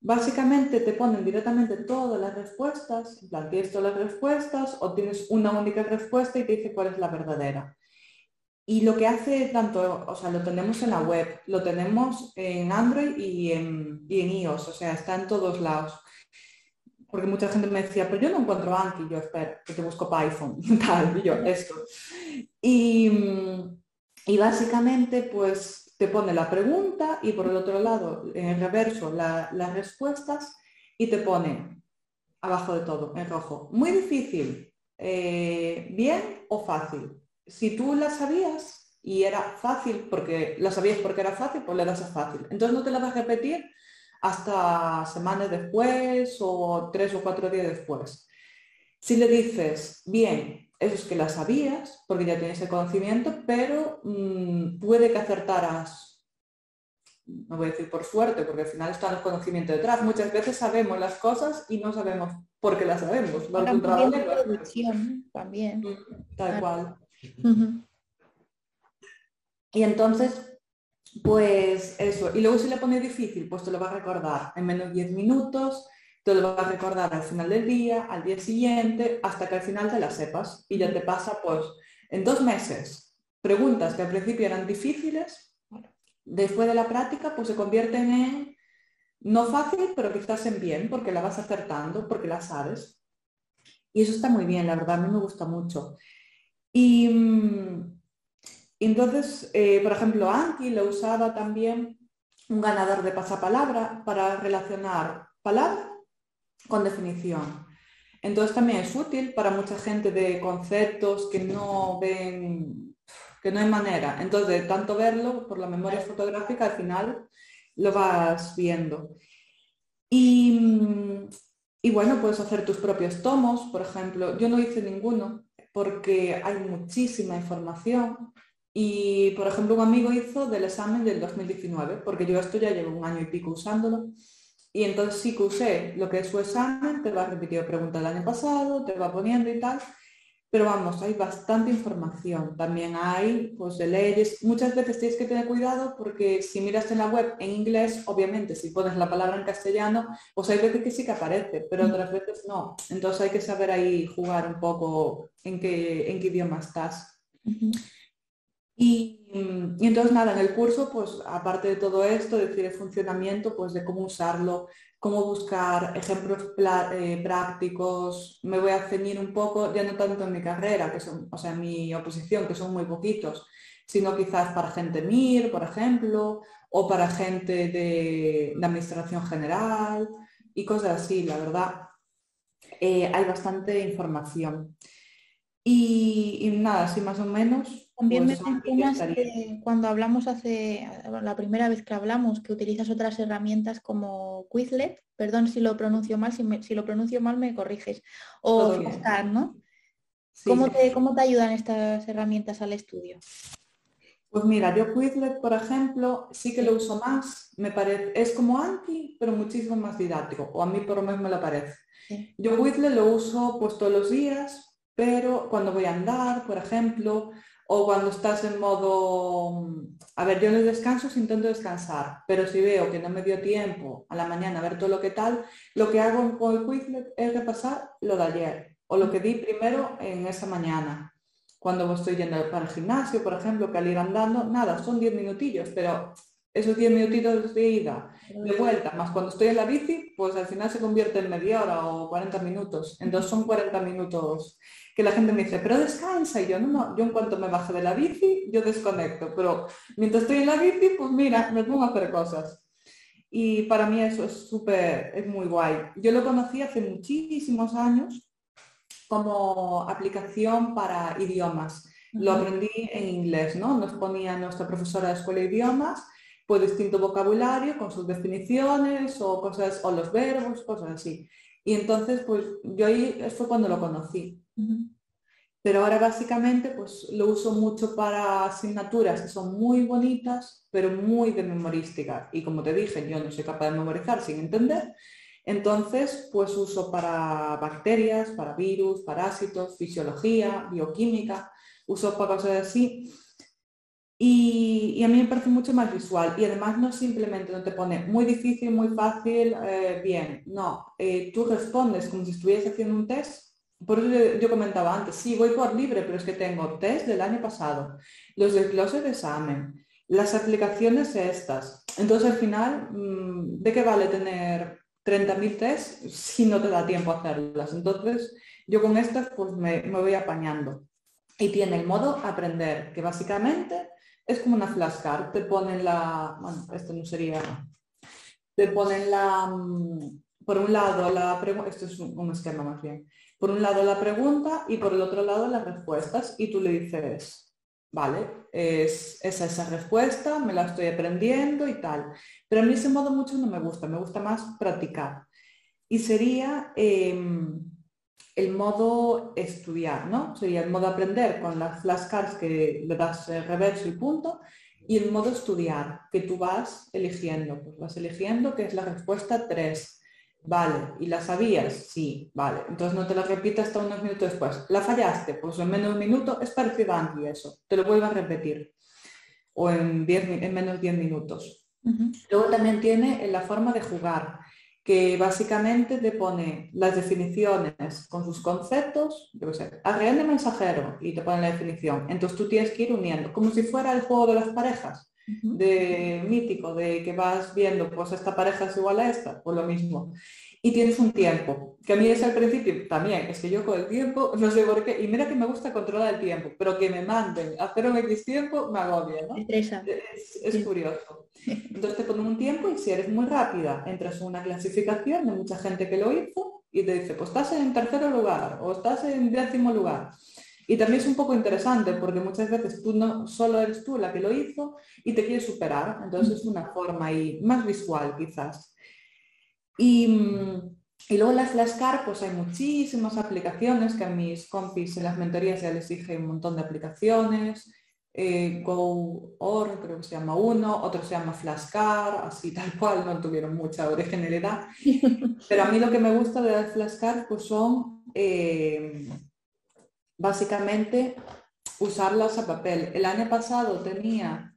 Básicamente te ponen directamente todas las respuestas, en plan, tienes todas las respuestas o tienes una única respuesta y te dice cuál es la verdadera. Y lo que hace tanto, o sea, lo tenemos en la web, lo tenemos en Android y en, y en iOS, o sea, está en todos lados. Porque mucha gente me decía, pero yo no encuentro Anki, yo espero, que te busco Python, tal, y yo, esto. Y, y básicamente, pues te pone la pregunta y por el otro lado, en reverso, las respuestas y te pone abajo de todo, en rojo. Muy difícil, eh, bien o fácil. Si tú la sabías, y era fácil porque la sabías porque era fácil, pues le das a fácil. Entonces no te la vas a repetir hasta semanas después o tres o cuatro días después. Si le dices, bien, eso es que la sabías, porque ya tienes el conocimiento, pero mm, puede que acertaras, no voy a decir por suerte, porque al final están los conocimientos detrás. Muchas veces sabemos las cosas y no sabemos por qué las sabemos. también, también. Mm, tal cual. Y entonces, pues eso. Y luego si le pone difícil, pues te lo va a recordar en menos 10 minutos, te lo va a recordar al final del día, al día siguiente, hasta que al final te la sepas. Y ya te pasa, pues, en dos meses, preguntas que al principio eran difíciles, después de la práctica, pues se convierten en no fácil, pero quizás en bien, porque la vas acertando, porque la sabes. Y eso está muy bien, la verdad, a mí me gusta mucho. Y, mm, entonces, eh, por ejemplo, Anki lo usaba también un ganador de pasapalabra para relacionar palabra con definición. Entonces también es útil para mucha gente de conceptos que no ven, que no hay manera. Entonces, tanto verlo por la memoria fotográfica, al final lo vas viendo. Y, y bueno, puedes hacer tus propios tomos, por ejemplo. Yo no hice ninguno porque hay muchísima información y, por ejemplo, un amigo hizo del examen del 2019, porque yo esto ya llevo un año y pico usándolo. Y entonces sí que usé lo que es su examen, te va repitiendo preguntas del año pasado, te va poniendo y tal. Pero vamos, hay bastante información. También hay pues, de leyes. Muchas veces tienes que tener cuidado porque si miras en la web en inglés, obviamente si pones la palabra en castellano, pues hay veces que sí que aparece, pero otras veces no. Entonces hay que saber ahí jugar un poco en qué, en qué idioma estás. Y, entonces nada, en el curso, pues aparte de todo esto, decir el funcionamiento, pues de cómo usarlo, cómo buscar ejemplos eh, prácticos, me voy a ceñir un poco, ya no tanto en mi carrera, que son, o sea, mi oposición, que son muy poquitos, sino quizás para gente MIR, por ejemplo, o para gente de, administración general y cosas así, la verdad. Eh, hay bastante información. Y, y nada, así más o menos también me mencionas que cuando hablamos hace, la primera vez que hablamos, que utilizas otras herramientas como Quizlet, perdón si lo pronuncio mal, si, lo pronuncio mal me corriges, o Flashcard, ¿no? ¿Cómo, te, ¿Cómo te ayudan estas herramientas al estudio? Pues mira, yo Quizlet, por ejemplo, sí que lo uso más, me parece, es como Anki, pero muchísimo más didáctico, o a mí por lo menos me lo parece. Yo Quizlet lo uso pues todos los días, pero cuando voy a andar, por ejemplo, o cuando estás en modo, a ver, yo en descanso intento descansar, pero si veo que no me dio tiempo a la mañana a ver todo lo que tal, lo que hago con el Quizlet es repasar lo de ayer o lo que di primero en esa mañana. Cuando estoy yendo para el gimnasio, por ejemplo, que al ir andando, nada, son 10 minutillos, pero esos 10 minutitos de ida, de vuelta, más cuando estoy en la bici, pues al final se convierte en media hora o 40 minutos. Entonces son 40 minutos que la gente me dice, pero descansa. Y yo, no, no, yo en cuanto me bajo de la bici, yo desconecto. Pero mientras estoy en la bici, pues mira, me pongo a hacer cosas. Y para mí eso es súper, es muy guay. Yo lo conocí hace muchísimos años como aplicación para idiomas. Lo aprendí en inglés, ¿no? Nos ponía nuestra profesora de escuela de idiomas, pues distinto vocabulario con sus definiciones o cosas, o los verbos, cosas así. Y entonces, pues yo ahí fue cuando lo conocí. Pero ahora básicamente pues lo uso mucho para asignaturas que son muy bonitas, pero muy de memorística. Y como te dije, yo no soy capaz de memorizar sin entender. Entonces, pues uso para bacterias, para virus, parásitos, fisiología, bioquímica, uso para cosas así. Y, a mí me parece mucho más visual. Y además no simplemente no te pone muy difícil, muy fácil, eh, bien. No, eh, tú respondes como si estuvieras haciendo un test por eso yo comentaba antes, sí, voy por libre, pero es que tengo test del año pasado, los desgloses de examen, las aplicaciones estas. Entonces al final, mm, ¿de qué vale tener 30.000 test si no te da tiempo a hacerlas? Entonces yo con estas pues me, me voy apañando. Y tiene el modo aprender, que básicamente es como una flashcard. Te ponen la, bueno, esto no sería, te ponen la, mm, por un lado la pregunta, esto es un esquema más bien, por un lado la pregunta y por el otro lado las respuestas y tú le dices vale, es, esa respuesta, me la estoy aprendiendo y tal. Pero a mí ese modo mucho no me gusta, me gusta más practicar. Y sería em, el modo estudiar, ¿no? Sería el modo aprender con las flashcards que le das el reverso y punto, y el modo estudiar, que tú vas eligiendo, pues vas eligiendo que es la respuesta 3. Vale, ¿y la sabías? Sí, vale. Entonces no te la repitas hasta unos minutos después. ¿La fallaste? Pues en menos de un minuto es parecido a eso. Te lo vuelvo a repetir. O en, en menos de 10 minutos. Luego también tiene la forma de jugar que básicamente te pone las definiciones con sus conceptos, yo qué sé, de mensajero y te pone la definición. Entonces tú tienes que ir uniendo, como si fuera el juego de las parejas, de mítico, de que vas viendo, pues esta pareja es igual a esta, pues lo mismo y tienes un tiempo, que a mí es al principio también, es que yo con el tiempo, no sé por qué, y mira que me gusta controlar el tiempo, pero que me manden a hacer un X tiempo me agobia, ¿no? Es, es curioso. Entonces te ponen un tiempo y si eres muy rápida, entras en una clasificación de mucha gente que lo hizo y te dice, pues estás en tercer lugar o estás en décimo lugar. Y también es un poco interesante porque muchas veces tú no solo eres tú la que lo hizo y te quieres superar. Entonces es una forma ahí más visual quizás. Y, y luego las flashcards, pues hay muchísimas aplicaciones que a mis compis en las mentorías ya les dije un montón de aplicaciones. Eh, GoOr, creo que se llama uno, otro se llama Flashcard, así tal cual, no tuvieron mucha originalidad. Pero a mí lo que me gusta de las flashcards pues son eh, básicamente usarlas a papel. El año pasado tenía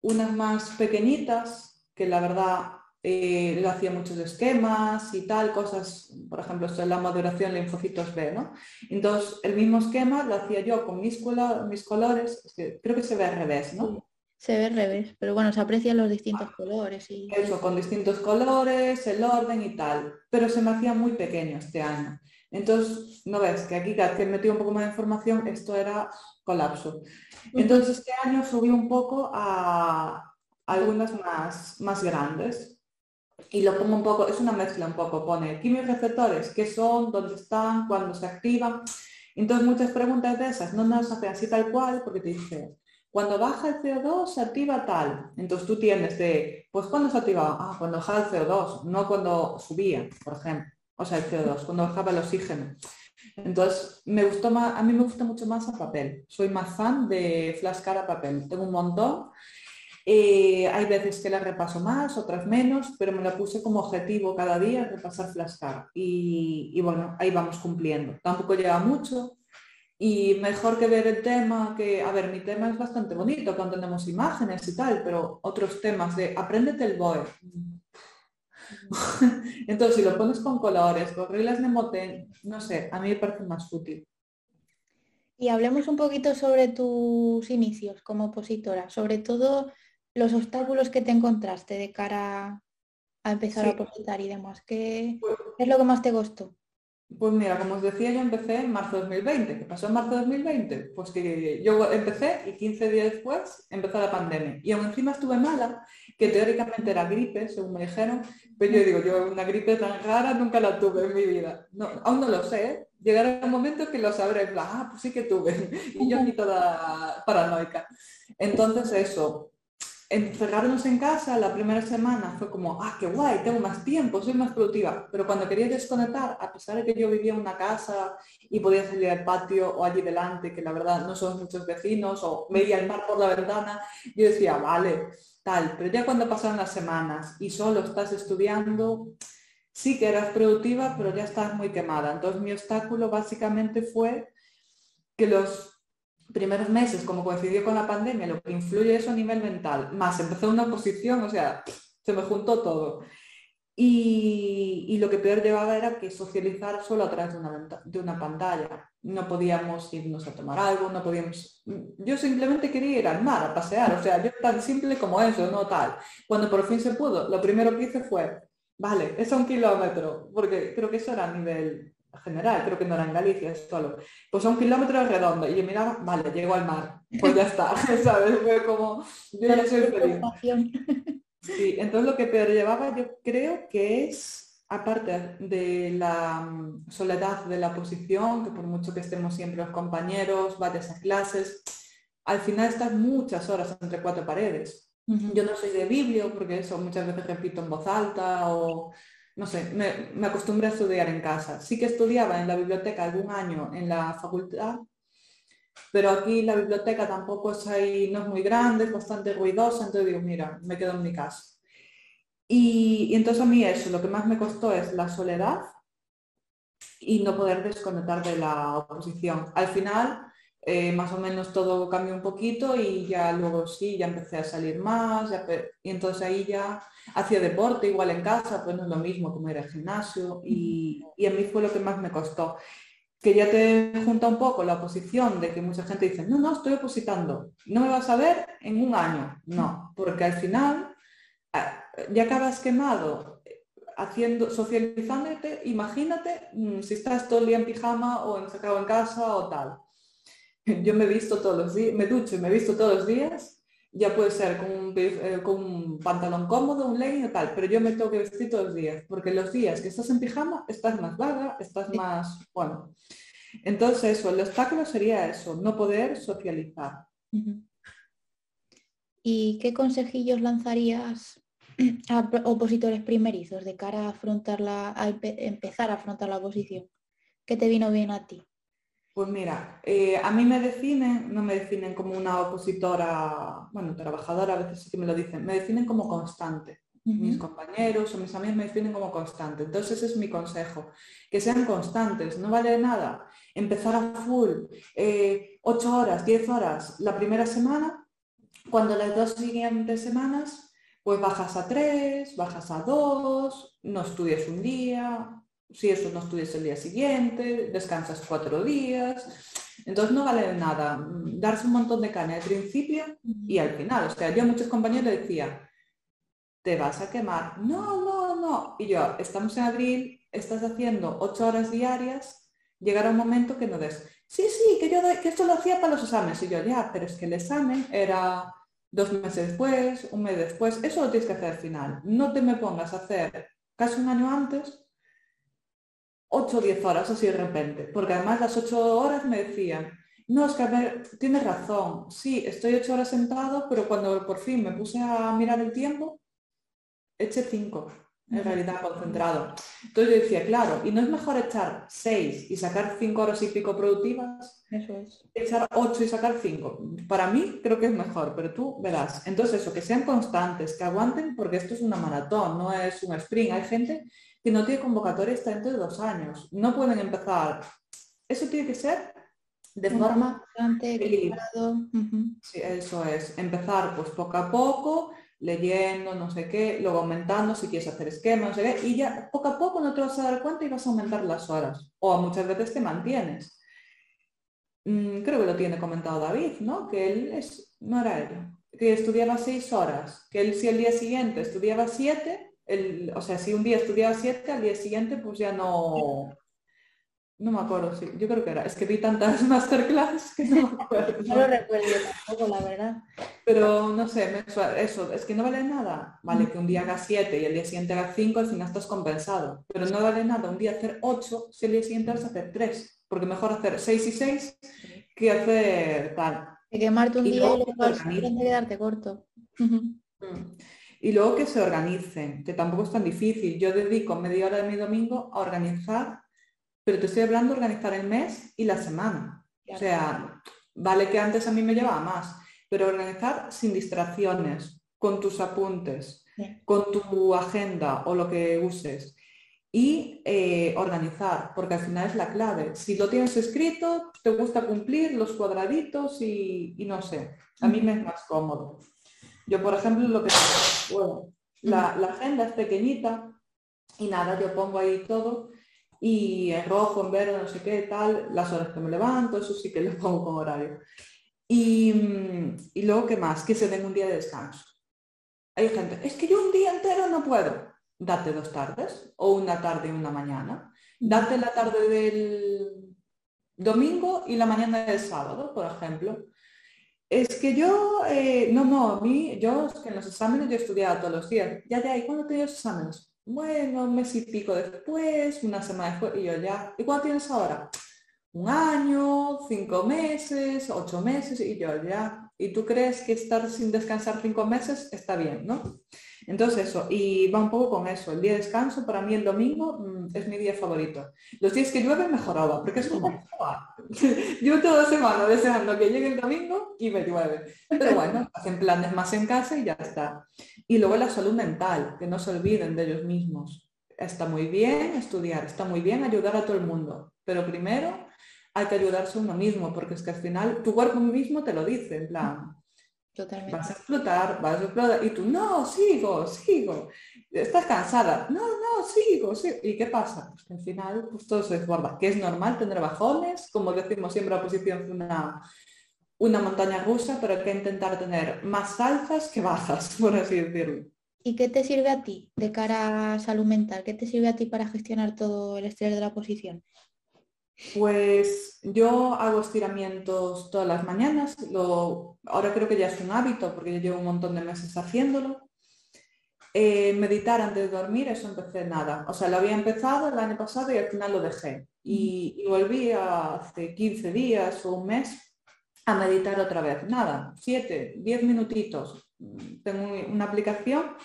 unas más pequeñitas que la verdad eh, lo hacía muchos esquemas y tal, cosas, por ejemplo, esto es la maduración linfocitos B, ¿no? Entonces, el mismo esquema lo hacía yo con mis, mis colores, creo que se ve al revés, ¿no? se ve al revés, pero bueno, se aprecian los distintos colores. Y... Eso, con distintos colores, el orden y tal, pero se me hacía muy pequeño este año. Entonces, no ves que aquí que metí un poco más de información, esto era colapso. Entonces, este año subí un poco a algunas más, más grandes y lo pongo un poco, es una mezcla un poco, pone receptores qué son, dónde están, cuándo se activan. Entonces muchas preguntas de esas no nos hacen así tal cual porque te dice, cuando baja el CO2 se activa tal. Entonces tú tienes de, pues cuando se activaba, ah, cuando bajaba el CO2, no cuando subía, por ejemplo. O sea, el CO2, cuando bajaba el oxígeno. Entonces, me gustó más, a mí me gusta mucho más a papel. Soy más fan de flashcar a papel. Tengo un montón eh, hay veces que la repaso más, otras menos, pero me la puse como objetivo cada día repasar flashcard. Y, y bueno, ahí vamos cumpliendo. Tampoco lleva mucho, y mejor que ver el tema, que, a ver, mi tema es bastante bonito cuando tenemos imágenes y tal, pero otros temas de apréndete el BOE. Entonces, si lo pones con colores, con reglas de moten, no sé, a mí me parece más útil. Y hablemos un poquito sobre tus inicios como opositora, sobre todo los obstáculos que te encontraste de cara a empezar a opositar y demás. ¿Qué, pues es lo que más te costó? Pues mira, como os decía, yo empecé en marzo de 2020. ¿Qué pasó en marzo de 2020? Pues que yo empecé y 15 días después empezó la pandemia. Y aún encima estuve mala, que teóricamente era gripe, según me dijeron, pero yo digo, yo una gripe tan rara nunca la tuve en mi vida. No, aún no lo sé, ¿eh? llegará un momento que lo sabré, ah, pues sí que tuve. Y yo aquí toda paranoica. Entonces eso, encerrarnos en casa la primera semana fue como, ah, qué guay, tengo más tiempo, soy más productiva. Pero cuando quería desconectar, a pesar de que yo vivía en una casa y podía salir al patio o allí delante, que la verdad no somos muchos vecinos, o veía el mar por la ventana, yo decía, vale, tal. Pero ya cuando pasaron las semanas y solo estás estudiando, sí que eras productiva, pero ya estás muy quemada. Entonces mi obstáculo básicamente fue que los primeros meses, como coincidió con la pandemia, lo que influye eso a nivel mental, más empezó una posición, o sea, se me juntó todo. Y, lo que peor llevaba era que socializar solo a través de una, de una pantalla. No podíamos irnos a tomar algo, no podíamos... Yo simplemente quería ir al mar, a pasear, o sea, yo tan simple como eso, no tal. Cuando por fin se pudo, lo primero que hice fue, vale, es a un kilómetro, porque creo que eso era a nivel general, creo que no era en Galicia solo, pues a un kilómetro redondo y yo miraba, vale, llego al mar, pues ya está, ¿sabes? Fue como, yo ya soy feliz. Sí, entonces lo que peor llevaba yo creo que es, aparte de la mm, soledad de la posición, que por mucho que estemos siempre los compañeros, vayas a clases, al final estás muchas horas entre cuatro paredes. Yo no soy de biblio porque eso muchas veces repito en voz alta o no sé, me, me, acostumbré a estudiar en casa. Sí que estudiaba en la biblioteca algún año en la facultad, pero aquí la biblioteca tampoco es ahí, no es muy grande, es bastante ruidosa, entonces digo, mira, me quedo en mi casa. Y, entonces a mí eso, lo que más me costó es la soledad y no poder desconectar de la oposición. Al final, eh, más o menos todo cambió un poquito y ya luego sí, ya empecé a salir más y entonces ahí ya hacía deporte igual en casa, pues no es lo mismo como ir al gimnasio y, y, a mí fue lo que más me costó. Que ya te junta un poco la oposición de que mucha gente dice, no, no, estoy opositando, no me vas a ver en un año. No, porque al final ya acabas quemado haciendo, socializándote, imagínate mm, si estás todo el día en pijama o sacado en casa o tal yo me he visto todos los días, me ducho y me he visto todos los días, ya puede ser con un, eh, con un pantalón cómodo, un legging o tal, pero yo me tengo que vestir todos los días, porque los días que estás en pijama estás más vaga, estás más, bueno. Entonces eso, el obstáculo sería eso, no poder socializar. ¿Y qué consejillos lanzarías a opositores primerizos de cara a afrontar la, a empezar a afrontar la oposición? ¿Qué te vino bien a ti? Pues mira, eh, a mí me definen, no me definen como una opositora, bueno, trabajadora, a veces sí que me lo dicen, me definen como constante. Mis compañeros o mis amigos me definen como constante. Entonces ese es mi consejo, que sean constantes, no vale nada empezar a full, eh, 8 horas, 10 horas la primera semana, cuando las dos siguientes semanas, pues bajas a 3, bajas a 2, no estudias un día, si eso no estudias el día siguiente, descansas cuatro días. Entonces no vale nada mm, darse un montón de caña al principio y al final. O sea, yo a muchos compañeros le decía, te vas a quemar. No, no, no. Y yo, estamos en abril, estás haciendo ocho horas diarias, llegará un momento que no des. Sí, sí, que yo que esto lo hacía para los exámenes. Y yo, ya, pero es que el examen era dos meses después, un mes después. Eso lo tienes que hacer al final. No te me pongas a hacer casi un año antes 8 o 10 horas así de repente, porque además las 8 horas me decían, no, es que a ver, tienes razón, sí, estoy 8 horas sentado, pero cuando por fin me puse a mirar el tiempo, eché 5, en realidad concentrado. Entonces yo decía, claro, ¿y no es mejor echar 6 y sacar 5 horas y pico productivas? Eso es. Echar 8 y sacar 5. Para mí creo que es mejor, pero tú verás. Entonces eso, que sean constantes, que aguanten, porque esto es una maratón, no es un sprint. Hay gente que no tiene convocatoria hasta dentro de dos años. No pueden empezar. Eso tiene que ser de forma equilibrado. Sí, eso es. Empezar pues poco a poco, leyendo, no sé qué, luego aumentando si quieres hacer esquemas, no sé qué, y ya poco a poco no te vas a dar cuenta y vas a aumentar las horas. O muchas veces te mantienes. Mm, creo que lo tiene comentado David, ¿no? Que él es, no era él, que estudiaba seis horas, que él si el día siguiente estudiaba siete, o sea, si un día estudiaba siete, al día siguiente pues ya no... No me acuerdo, sí, yo creo que era. Es que vi tantas masterclass que no me acuerdo. no lo recuerdo tampoco, la verdad. Pero no sé, eso, es que no vale nada. Vale que un día haga siete y el día siguiente haga cinco, al final estás compensado. Pero no vale nada un día hacer ocho si el día siguiente vas a hacer tres. Porque mejor hacer seis y seis que hacer tal. Que quemarte un día y luego quedarte corto. Y luego que se organicen, que tampoco es tan difícil. Yo dedico media hora de mi domingo a organizar, pero te estoy hablando de organizar el mes y la semana. O sea, vale que antes a mí me llevaba más, pero organizar sin distracciones, con tus apuntes, con tu agenda o lo que uses. Y eh, organizar, porque al final es la clave. Si lo tienes escrito, te gusta cumplir los cuadraditos y, y no sé, a mí me es más cómodo. Yo, por ejemplo, lo que... Bueno, la, agenda es pequeñita y nada, yo pongo ahí todo y en rojo, en verde, no sé qué, tal, las horas que me levanto, eso sí que lo pongo con horario. Y, y luego, ¿qué más? Que se den un día de descanso. Hay gente, es que yo un día entero no puedo. Date dos tardes, o una tarde y una mañana. Date la tarde del domingo y la mañana del sábado, por ejemplo. Es que yo, eh, no, no, a mí, yo es que en los exámenes yo estudiaba todos los días. Ya, ya, ¿y cuándo tenías exámenes? Bueno, un mes y pico después, una semana después, y yo ya, ¿y cuándo tienes ahora? un año, cinco meses, ocho meses, y yo ya, ¿y tú crees que estar sin descansar cinco meses está bien, no? Entonces eso, y va un poco con eso, el día de descanso para mí el domingo mm, es mi día favorito. Los días que llueve mejoraba, porque es como, yo toda semana deseando que llegue el domingo y me llueve. Pero bueno, hacen planes más en casa y ya está. Y luego la salud mental, que no se olviden de ellos mismos. Está muy bien estudiar, está muy bien ayudar a todo el mundo, pero primero hay que ayudarse uno mismo, porque es que al final tu cuerpo mismo te lo dice, en plan, Totalmente. vas a explotar, vas a explotar, y tú, no, sigo, sigo, estás cansada, no, no, sigo, sigo. ¿Y qué pasa? Pues que al final pues todo se desborda, que es normal tener bajones, como decimos siempre, la posición es una, una montaña rusa, pero hay que intentar tener más altas que bajas, por así decirlo. ¿Y qué te sirve a ti de cara a salud mental? ¿Qué te sirve a ti para gestionar todo el estrés de la posición? Pues yo hago estiramientos todas las mañanas, lo, ahora creo que ya es un hábito porque yo llevo un montón de meses haciéndolo. Eh, meditar antes de dormir, eso empecé nada. O sea, lo había empezado el año pasado y al final lo dejé. Y, y volví hace 15 días o un mes a meditar otra vez. Nada, 7, 10 minutitos. Tengo una aplicación,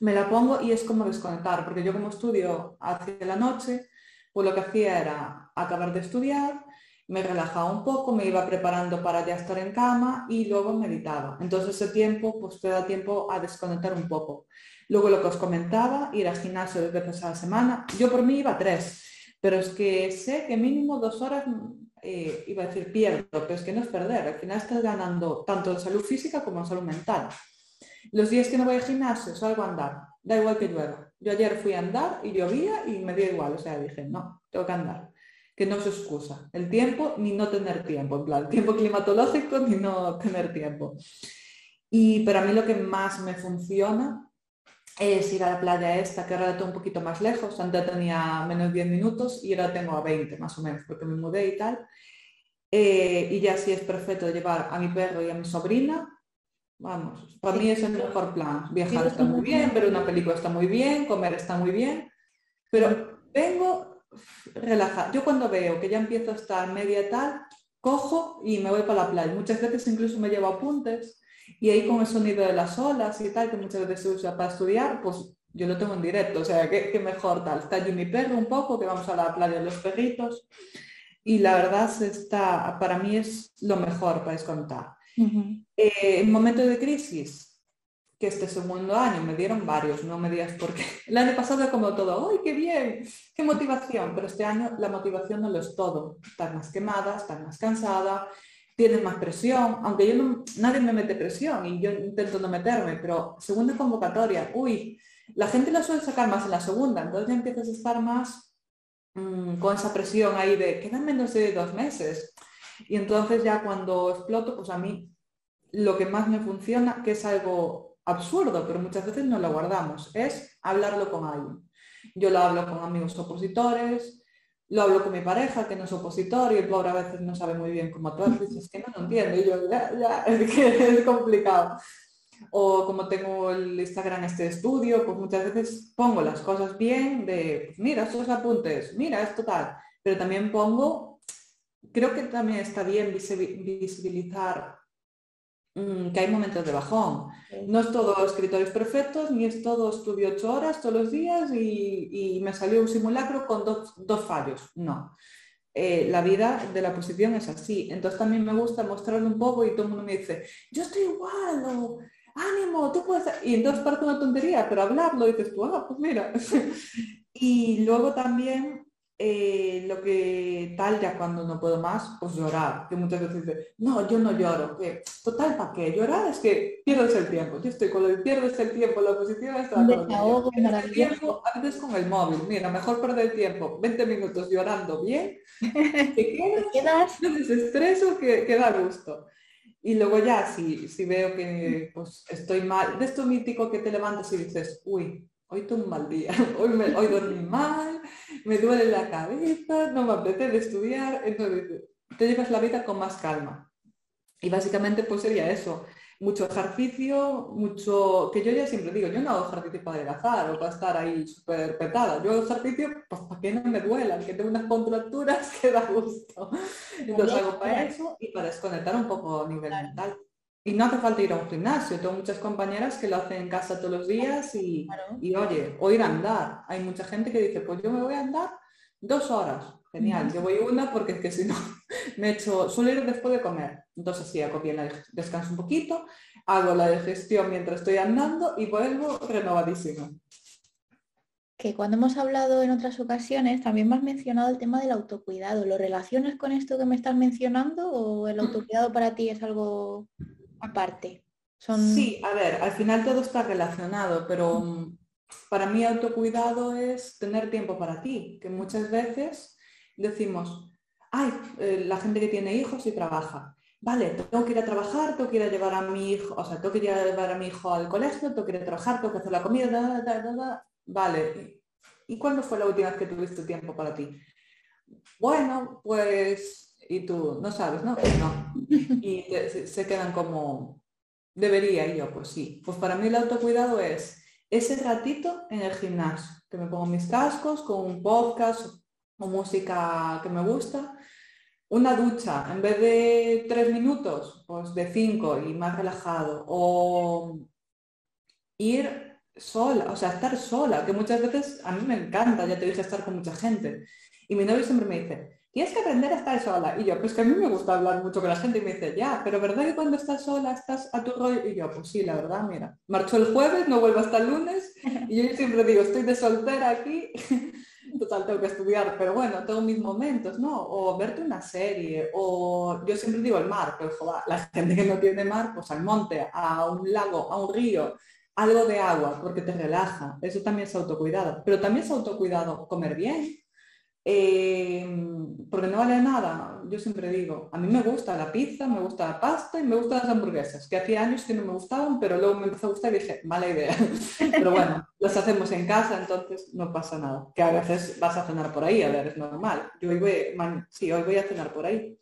me la pongo y es como desconectar, porque yo como estudio hacia la noche, pues lo que hacía era acabar de estudiar, me relajaba un poco, me iba preparando para ya estar en cama y luego meditaba. Entonces ese tiempo pues te da tiempo a desconectar un poco. Luego lo que os comentaba, ir al gimnasio dos veces a la semana. Yo por mí iba tres, pero es que sé que mínimo dos horas, eh, iba a decir pierdo, pero es que no es perder. Al final estás ganando tanto en salud física como en salud mental. Los días que no voy al gimnasio salgo a andar, da igual que llueva. Yo ayer fui a andar y llovía y me dio igual, o sea, dije, no, tengo que andar. Que no se excusa. El tiempo ni no tener tiempo, en plan, tiempo climatológico ni no tener tiempo. Y para mí lo que más me funciona es ir a la playa esta, que ahora la tengo un poquito más lejos, antes tenía menos 10 minutos y ahora tengo a 20 más o menos, porque me mudé y tal. Eh, y ya sí es perfecto llevar a mi perro y a mi sobrina, Vamos, para mí es el mejor plan. Viajar está muy bien, ver una película está muy bien, comer está muy bien, pero vengo relajada. Yo cuando veo que ya empiezo a estar media tal, cojo y me voy para la playa. Muchas veces incluso me llevo apuntes y ahí con el sonido de las olas y tal, que muchas veces se usa para estudiar, pues yo lo tengo en directo, o sea, qué, mejor tal. Está yo mi perro un poco, que vamos a la playa de los perritos y la verdad está, para mí es lo mejor para descontar. Eh, en momentos de crisis, que este segundo año me dieron varios, no me digas por qué. El año pasado como todo, ¡ay, qué bien! ¡Qué motivación! Pero este año la motivación no lo es todo. Estás más quemada, estás más cansada, tienes más presión, aunque yo nadie me mete presión y yo intento no meterme, pero segunda convocatoria, uy, la gente la suele sacar más en la segunda, entonces ya empiezas a estar más mmm, con esa presión ahí de quedan menos de dos meses. Y entonces ya cuando exploto, pues a mí lo que más me funciona, que es algo absurdo, pero muchas veces no lo guardamos, es hablarlo con alguien. Yo lo hablo con amigos opositores, lo hablo con mi pareja, que no es opositor, y el pobre a veces no sabe muy bien cómo actuar, dices que no lo entiendo, y yo, ya, ya, es que es complicado. O como tengo el Instagram este estudio, pues muchas veces pongo las cosas bien de, mira, estos apuntes, mira, esto tal, pero también pongo, creo que también está bien visibilizar Mm, que hay momentos de bajón. No es todo escritores perfectos, ni es todo estudio ocho horas todos los días y, me salió un simulacro con dos, fallos. No. Eh, la vida de la posición es así. Entonces también me gusta mostrarlo un poco y todo el mundo me dice, yo estoy igual, o ánimo, tú puedes... Y entonces parte una tontería, pero hablarlo dices tú, ah, pues mira. y luego también eh, lo que tal ya cuando no puedo más, pues llorar, que muchas veces dicen, no, yo no lloro, que total, ¿para qué? Llorar es que pierdes el tiempo, yo estoy con el pierdes el tiempo, la posición está con el tiempo, a veces con el móvil, mira, mejor perder tiempo, 20 minutos llorando bien, que quedas, no desestreso, que, que da gusto. Y luego ya, si, si veo que pues, estoy mal, de esto mítico que te levantas y dices, uy, hoy tengo un mal día, hoy, me, hoy dormí mal, me duele la cabeza, no me apetece estudiar, entonces te llevas la vida con más calma. Y básicamente pues sería eso, mucho ejercicio, mucho, que yo ya siempre digo, yo no hago ejercicio para adelgazar o para estar ahí súper petada, yo hago ejercicio pues para que no me duelan, que tengo unas contracturas que da gusto. Entonces hago para eso y para desconectar un poco a nivel mental. Y no hace falta ir a un gimnasio, tengo muchas compañeras que lo hacen en casa todos los días y, y oye, o ir a andar. Hay mucha gente que dice, pues yo me voy a andar dos horas. Genial, yo voy una porque es que si no me echo, suelo ir después de comer. Entonces sí, hago bien, descanso un poquito, hago la digestión mientras estoy andando y vuelvo renovadísimo. Que cuando hemos hablado en otras ocasiones también me has mencionado el tema del autocuidado. ¿Lo relacionas con esto que me estás mencionando o el autocuidado para ti es algo aparte? Sí, a ver, al final todo está relacionado, pero mm, para mí autocuidado es tener tiempo para ti, que muchas veces decimos, ay, eh, la gente que tiene hijos y trabaja. Vale, tengo que ir a trabajar, tengo que ir a llevar a mi hijo, o sea, tengo que ir a llevar a mi hijo al colegio, tengo que ir a trabajar, tengo que hacer la comida, vale. ¿Y cuándo fue la última vez que tuviste tiempo para ti? Bueno, pues, y tú no sabes, ¿no? No. Y se, quedan como, debería, y yo, pues sí. Pues para mí el autocuidado es ese ratito en el gimnasio, que me pongo mis cascos con un podcast o música que me gusta. Una ducha, en vez de tres minutos, pues de cinco y más relajado. O ir sola, o sea, estar sola, que muchas veces a mí me encanta, ya te dije, estar con mucha gente. Y mi novio siempre me dice, tienes que aprender a estar sola. Y yo, pues que a mí me gusta hablar mucho con la gente y me dice, ya, pero ¿verdad que cuando estás sola estás a tu rollo? Y yo, pues sí, la verdad, mira, marcho el jueves, no vuelvo hasta el lunes. Y yo siempre digo, estoy de soltera aquí total tengo que estudiar, pero bueno, tengo mis momentos, ¿no? O verte una serie, o yo siempre digo el mar, pero la gente que no tiene mar, pues al monte, a un lago, a un río, algo de agua, porque te relaja, eso también es autocuidado, pero también es autocuidado comer bien, Em, porque no vale nada. Yo siempre digo, a mí me gusta la pizza, me gusta la pasta y me gustan las hamburguesas, que hacía años que no me gustaban, pero luego me empezó a gustar y dije, mala idea. pero bueno, las hacemos en casa, entonces no pasa nada. Que a veces vas a cenar por ahí, a ver, es normal. Yo hoy voy, sí, hoy voy a cenar por ahí.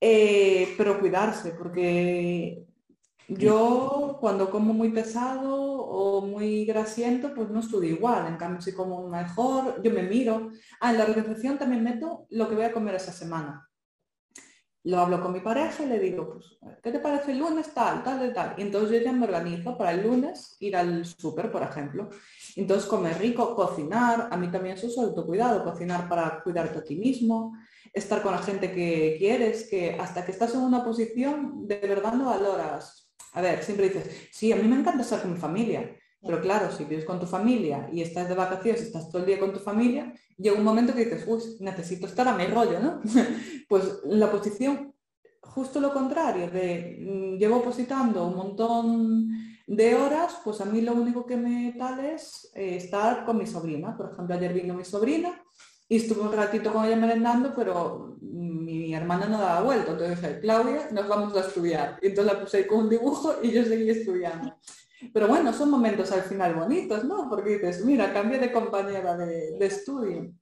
Eh, pero cuidarse, porque yo cuando como muy pesado o muy grasiento, pues no estudio igual. En cambio, si como mejor, yo me miro. Ah, en la organización también meto lo que voy a comer esa semana. Lo hablo con mi pareja y le digo, pues, ¿qué te parece el lunes tal, tal, tal? Y entonces yo ya me organizo para el lunes ir al súper, por ejemplo. Entonces comer rico, cocinar, a mí también eso es autocuidado, cocinar para cuidarte a ti mismo, estar con la gente que quieres, que hasta que estás en una posición de verdad no valoras a ver, siempre dices, sí, a mí me encanta estar con mi familia, pero claro, si vives con tu familia y estás de vacaciones, estás todo el día con tu familia, llega un momento que dices, uy, necesito estar a mi rollo, ¿no? pues la posición, justo lo contrario, de mm, llevo positando un montón de horas, pues a mí lo único que me tal es eh, estar con mi sobrina. Por ejemplo, ayer vino mi sobrina y estuve un ratito con ella merendando, pero mi hermana no daba vuelta, entonces dije, Claudia, nos vamos a estudiar. Y entonces la puse ahí con un dibujo y yo seguí estudiando. Pero bueno, son momentos al final bonitos, ¿no? Porque dices, mira, cambio de compañera de, de estudio.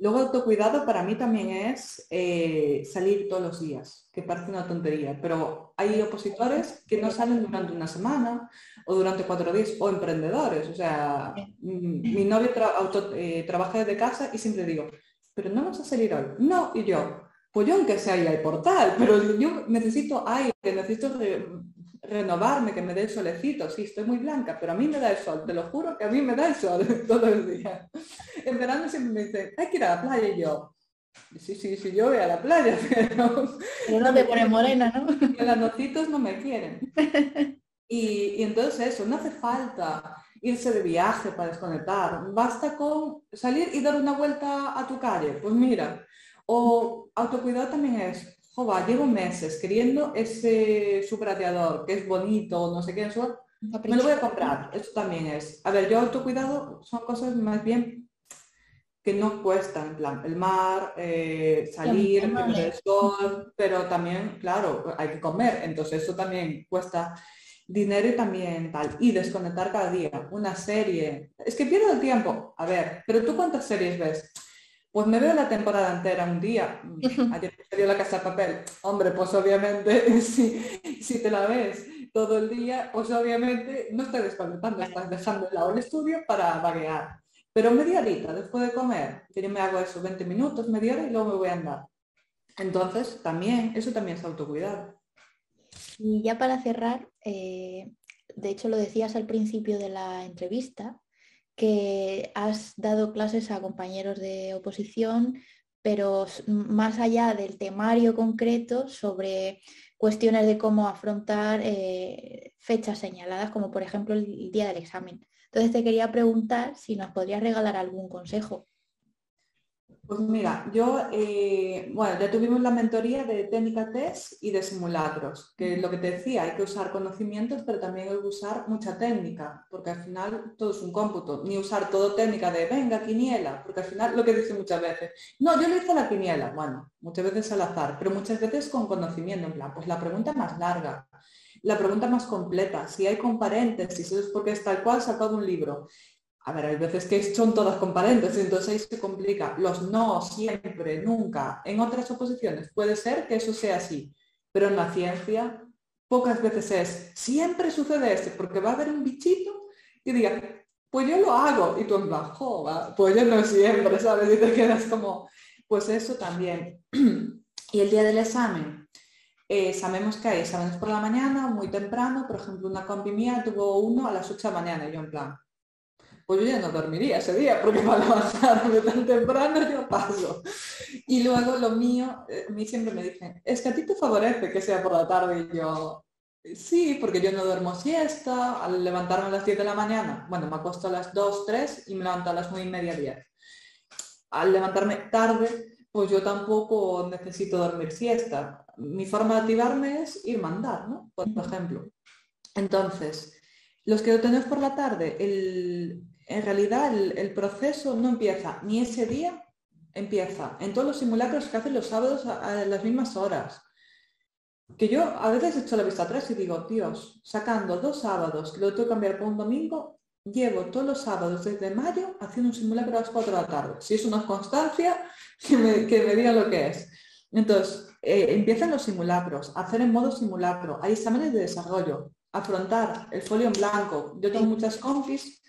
Luego autocuidado para mí también es eh, salir todos los días, que parece una tontería, pero hay opositores que no salen durante una semana o durante cuatro días, o emprendedores. O sea, mm, mi novio eh, trabaja desde casa y siempre digo, pero no vas a salir hoy. No, y yo, pues yo aunque sea ir al portal, pero yo necesito aire, necesito renovarme, que me dé el solecito. Sí, estoy muy blanca, pero a mí me da el sol, te lo juro que a mí me da el sol todos los días. En verano siempre me dicen, hay que ir a la playa y yo. Sí, sí, sí, yo voy a la playa, pero... Pero no te pone morena, ¿no? Los nocitos no me quieren. Y, y entonces eso, no hace falta irse de viaje para desconectar. Basta con salir y dar una vuelta a tu calle. Pues mira, o autocuidado también es, jova, llevo meses queriendo ese subrateador que es bonito, no sé qué, eso, me lo voy a comprar. Esto también es. A ver, yo autocuidado son cosas más bien que no cuestan, en plan, el mar, eh, salir, el sol, pero también, claro, hay que comer, entonces eso también cuesta dinero y también tal, y desconectar cada día, una serie. Es que pierdo el tiempo. A ver, pero tú cuántas series ves? Pues me veo la temporada entera un día. Ayer salió la casa de papel. Hombre, pues obviamente si, si te la ves todo el día, pues obviamente no estás desconectando, estás dejando el lado el estudio para vaguear. Pero media horita después de comer, que yo me hago eso 20 minutos, media hora y luego me voy a andar. Entonces, también, eso también es autocuidado. Y ya para cerrar, eh, de hecho lo decías al principio de la entrevista, que has dado clases a compañeros de oposición, pero más allá del temario concreto sobre cuestiones de cómo afrontar eh, fechas señaladas, como por ejemplo el día del examen. Entonces te quería preguntar si nos podrías regalar algún consejo. Pues mira, yo, eh, bueno, ya tuvimos la mentoría de técnica test y de simulacros, que es lo que te decía, hay que usar conocimientos, pero también hay que usar mucha técnica, porque al final todo es un cómputo, ni usar todo técnica de venga, quiniela, porque al final lo que dice muchas veces, no, yo le hice la quiniela, bueno, muchas veces al azar, pero muchas veces con conocimiento, en plan, pues la pregunta más larga, la pregunta más completa, si hay con paréntesis, eso es porque es tal cual sacado un libro. A ver, hay veces que son todas con paréntesis, entonces ahí se complica. Los no, siempre, nunca. En otras oposiciones puede ser que eso sea así, pero en la ciencia pocas veces es, siempre sucede esto, porque va a haber un bichito que diga, pues yo lo hago, y tú en bajo, pues yo no siempre, ¿sabes? Y te quedas como, pues eso también. y el día del examen, eh, sabemos que hay exámenes por la mañana, muy temprano, por ejemplo, una compi mía tuvo uno a las 8 de la mañana y yo en plan, pues yo ya no dormiría ese día porque para levantarme tan temprano yo paso. Y luego lo mío, eh, a mí siempre me dicen, es que a ti te favorece que sea por la tarde y yo, sí, porque yo no duermo siesta, al levantarme a las 10 de la mañana, bueno, me acuesto a las 2, 3 y me levanto a las 9 y media, 10. Al levantarme tarde, pues yo tampoco necesito dormir siesta mi forma de activarme es ir mandar, ¿no? Por ejemplo. Entonces, los que lo tenemos por la tarde, en realidad el, proceso no empieza ni ese día, empieza en todos los simulacros que hacen los sábados a, las mismas horas. Que yo a veces he hecho la vista atrás y digo, Dios, sacando dos sábados que lo tengo que cambiar por un domingo, llevo todos los sábados desde mayo haciendo un simulacro a las 4 de la tarde. Si es una constancia, que me, que me digan lo que es. Entonces, eh, empiezan los simulacros, hacer en modo simulacro, hay exámenes de desarrollo, afrontar el folio en blanco. Yo tengo muchas compis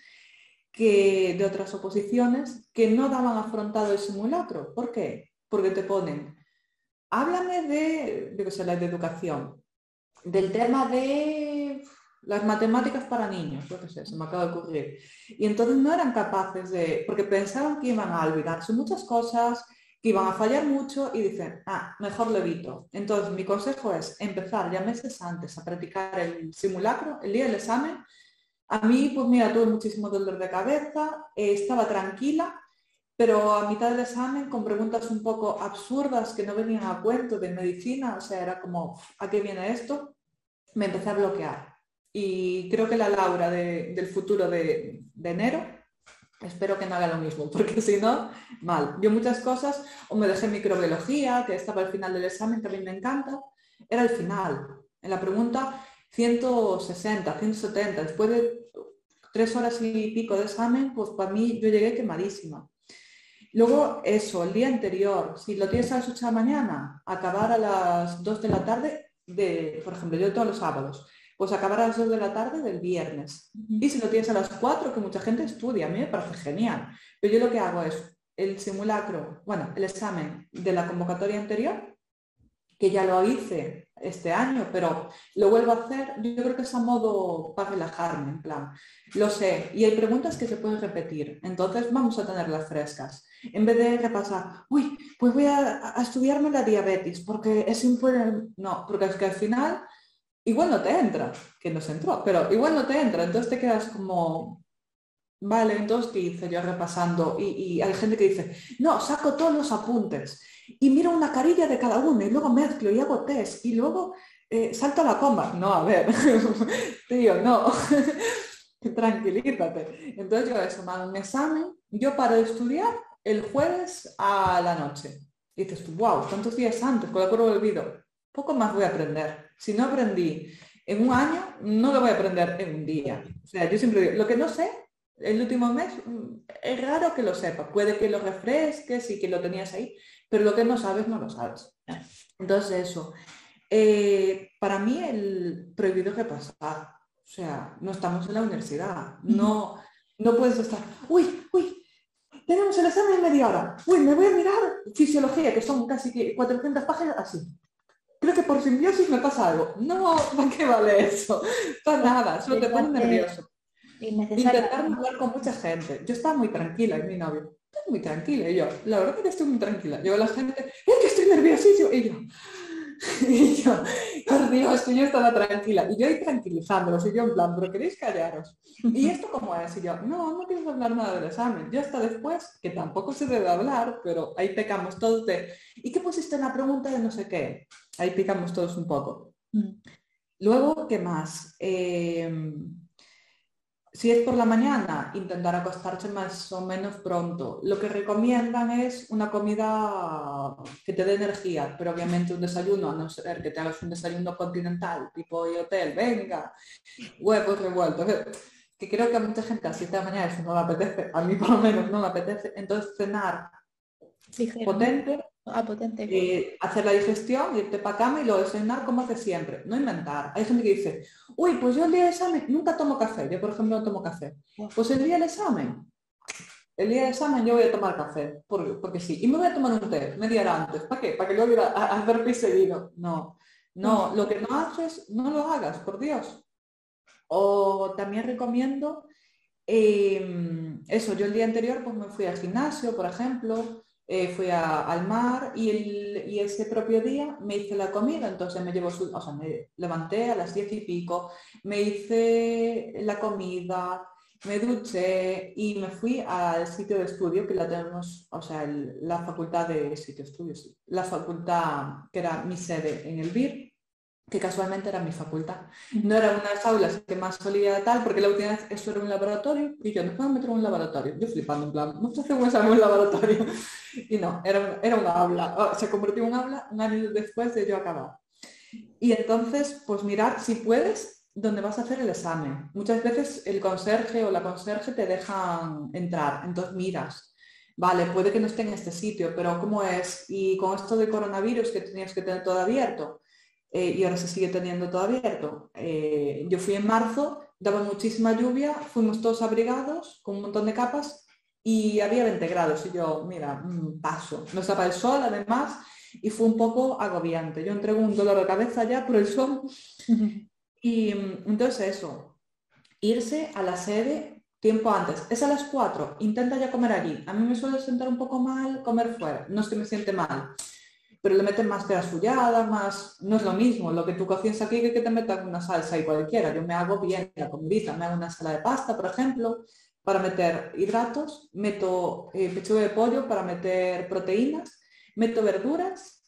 que, de otras oposiciones que no daban afrontado el simulacro. ¿Por qué? Porque te ponen, háblame de, de, sé, de educación, del tema de las matemáticas para niños, lo que sé, se me acaba de ocurrir. Y entonces no eran capaces de, porque pensaban que iban a olvidarse muchas cosas, que iban a fallar mucho y dicen, ah, mejor lo evito. Entonces, mi consejo es empezar ya meses antes a practicar el simulacro, el día del examen. A mí, pues mira, tuve muchísimo dolor de cabeza, eh, estaba tranquila, pero a mitad del examen con preguntas un poco absurdas que no venían a cuento de medicina, o sea, era como, ¿a qué viene esto? Me empecé a bloquear. Y creo que la Laura del futuro de, de enero Espero que no haga lo mismo, porque si no, mal. Yo muchas cosas, o me dejé microbiología, que estaba al final del examen, que a mí me encanta, era el final. En la pregunta 160, 170, después de tres horas y pico de examen, pues para mí yo llegué quemadísima. Luego eso, el día anterior, si lo tienes a las 8 de la mañana, acabar a las 2 de la tarde, de, por ejemplo, yo todos los sábados, pues acabar a las 2 de la tarde del viernes. Y si lo tienes a las 4, que mucha gente estudia, a mí me parece genial. Pero yo lo que hago es el simulacro, bueno, el examen de la convocatoria anterior, que ya lo hice este año, pero lo vuelvo a hacer, yo creo que es a modo para relajarme, en plan, lo sé, y hay preguntas que se pueden repetir, entonces vamos a tenerlas frescas. En vez de repasar, uy, pues voy a, estudiarme la diabetes, porque es importante, no, porque es que al final igual no te entra, que no se entró, pero igual no te entra, entonces te quedas como, vale, entonces, ¿qué hice yo repasando? Y, hay gente que dice, no, saco todos los apuntes y miro una carilla de cada uno y luego mezclo y hago test y luego eh, salto a la coma. No, a ver, tío, no, tranquilízate. Entonces yo eso, me un examen, yo paro de estudiar el jueves a la noche. Y dices tú, wow, tantos días antes, con la curva olvido, poco más voy a aprender. Si no aprendí en un año, no lo voy a aprender en un día. O sea, yo siempre digo, lo que no sé, el último mes, mm, es raro que lo sepa. Puede que lo refresques y que lo tenías ahí, pero lo que no sabes, no lo sabes. Entonces eso. Eh, para mí el prohibido repasar. O sea, no estamos en la universidad. No, no puedes estar, uy, uy, tenemos el examen en media hora. Uy, me voy a mirar fisiología, que son casi 400 páginas así. Creo que por simbiosis me pasa algo. No, ¿para qué vale eso? Para nada, solo te pone nervioso. Intentar hablar con mucha gente. Yo estaba muy tranquila y mi novio, muy tranquila. Y yo, la verdad es que estoy muy tranquila. Yo la gente, es que estoy nerviosísimo. Y yo, Y yo, por Dios, que yo estaba tranquila. Y yo ahí tranquilizándolos, y yo en plan, pero queréis callaros. ¿Y esto cómo es? Y yo, no, no quiero hablar nada del examen. Yo hasta después, que tampoco se debe hablar, pero ahí pecamos todos de, ¿y qué pusiste en la pregunta de no sé qué? Ahí picamos todos un poco. Mm. Luego, ¿qué más? Eh, si es por la mañana, intentar acostarse más o menos pronto. Lo que recomiendan es una comida que te dé energía, pero obviamente un desayuno, a no ser que te hagas un desayuno continental, tipo y hotel, venga, huevos revueltos. Que creo que a mucha gente a 7 de la mañana eso no le apetece, a mí por lo menos no me apetece. Entonces cenar potente, Ah, potente. Eh, hacer la digestión, irte para cama y luego desayunar como hace siempre, no inventar. Hay gente que dice, uy, pues yo el día del examen nunca tomo café, yo por ejemplo no tomo café. Pues el día del examen, el día del examen yo voy a tomar café, porque, sí, y me voy a tomar un té media hora antes, ¿para qué? Para que luego a, a hacer pis seguido. No, no, lo que no haces, no lo hagas, por Dios. O también recomiendo, em, eso, yo el día anterior pues me fui al gimnasio, por ejemplo, eh, fui al mar y, el, ese propio día me hice la comida, entonces me llevo o sea, me levanté a las diez y pico, me hice la comida, me duché y me fui al sitio de estudio que la tenemos, o sea, la facultad de sitio de estudio, la facultad que era mi sede en el BIR que casualmente era mi facultad. No era una de las aulas que más solía tal, porque la última vez eso era un laboratorio, y yo, ¿no puedo meter un laboratorio? Yo flipando, en plan, no se un examen en un laboratorio. Y no, era, una, era una aula, se convirtió en un aula un año después de yo acabar. Y entonces, pues mirar si puedes dónde vas a hacer el examen. Muchas veces el conserje o la conserje te dejan entrar, entonces miras. Vale, puede que no esté en este sitio, pero ¿cómo es? Y con esto de coronavirus que tenías que tener todo abierto, eh, y ahora se sigue teniendo todo abierto. Eh, yo fui en marzo, daba muchísima lluvia, fuimos todos abrigados con un montón de capas y había 20 grados y yo, mira, mm, paso. No estaba el sol además y fue un poco agobiante. Yo entrego un dolor de cabeza ya por el sol. y mm, entonces eso, irse a la sede tiempo antes. Es a las 4, intenta ya comer allí. A mí me suele sentar un poco mal comer fuera, no es que me siente mal pero le meten más fulladas, más... No es lo mismo lo que tú cocinas aquí que que te metan una salsa y cualquiera. Yo me hago bien la comidita, me hago una sala de pasta, por ejemplo, para meter hidratos, meto eh, pechuga de pollo para meter proteínas, meto verduras,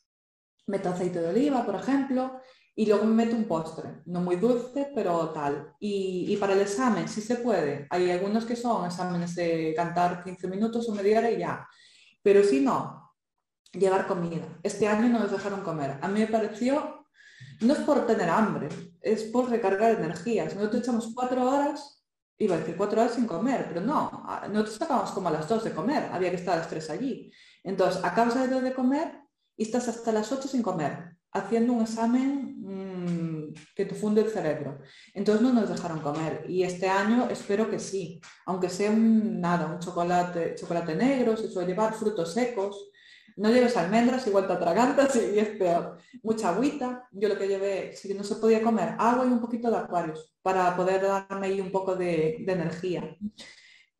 meto aceite de oliva, por ejemplo, y luego me meto un postre, no muy dulce, pero tal. Y, y, para el examen, si se puede. Hay algunos que son exámenes de cantar 15 minutos o media hora y ya. Pero si no, llevar comida. Este año no nos dejaron comer. A mí me pareció, no es por tener hambre, es por recargar energías. Nosotros echamos cuatro horas, iba a decir cuatro horas sin comer, pero no, nosotros acabamos como a las dos de comer, había que estar a las tres allí. Entonces, acabas de, de comer y estás hasta las ocho sin comer, haciendo un examen mm, que te funde el cerebro. Entonces no nos dejaron comer y este año espero que sí, aunque sea un, nada, un chocolate, chocolate negro, se suele llevar frutos secos, no lleves almendras, igual te atragantas y es peor. Mucha agüita. Yo lo que llevé, si no se podía comer, agua y un poquito de acuarios para poder darme ahí un poco de, energía.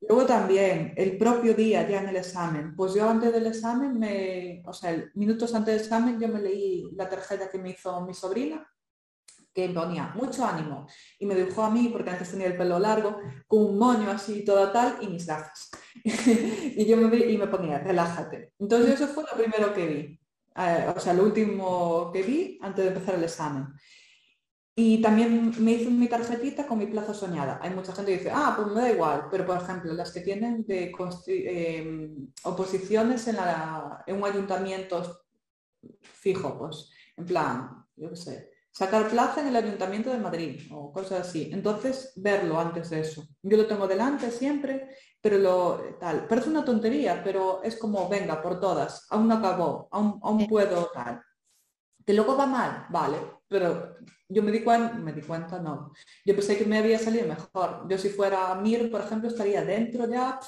Luego también, el propio día ya en el examen, pues yo antes del examen, me, o sea, minutos antes del examen, yo me leí la tarjeta que me hizo mi sobrina que ponía mucho ánimo y me dibujó a mí, porque antes tenía el pelo largo, con un moño así, toda tal, y mis gafas. y yo me y me ponía, relájate. Entonces eso fue lo primero que vi, eh, o sea, lo último que vi antes de empezar el examen. Y también me hizo mi tarjetita con mi plaza soñada. Hay mucha gente que dice, ah, pues me da igual, pero por ejemplo, las que tienen de em, oposiciones en, la, en un ayuntamiento fijo, pues en plan, yo qué sé, sacar plaza en el Ayuntamiento de Madrid o cosas así. Entonces, verlo antes de eso. Yo lo tengo delante siempre, pero lo tal. Parece una tontería, pero es como, venga, por todas, aún no acabó, aún, aún puedo tal. Que luego va mal, vale, pero yo me di cuenta, me di cuenta, no. Yo pensé que me había salido mejor. Yo si fuera Mir, por ejemplo, estaría dentro ya,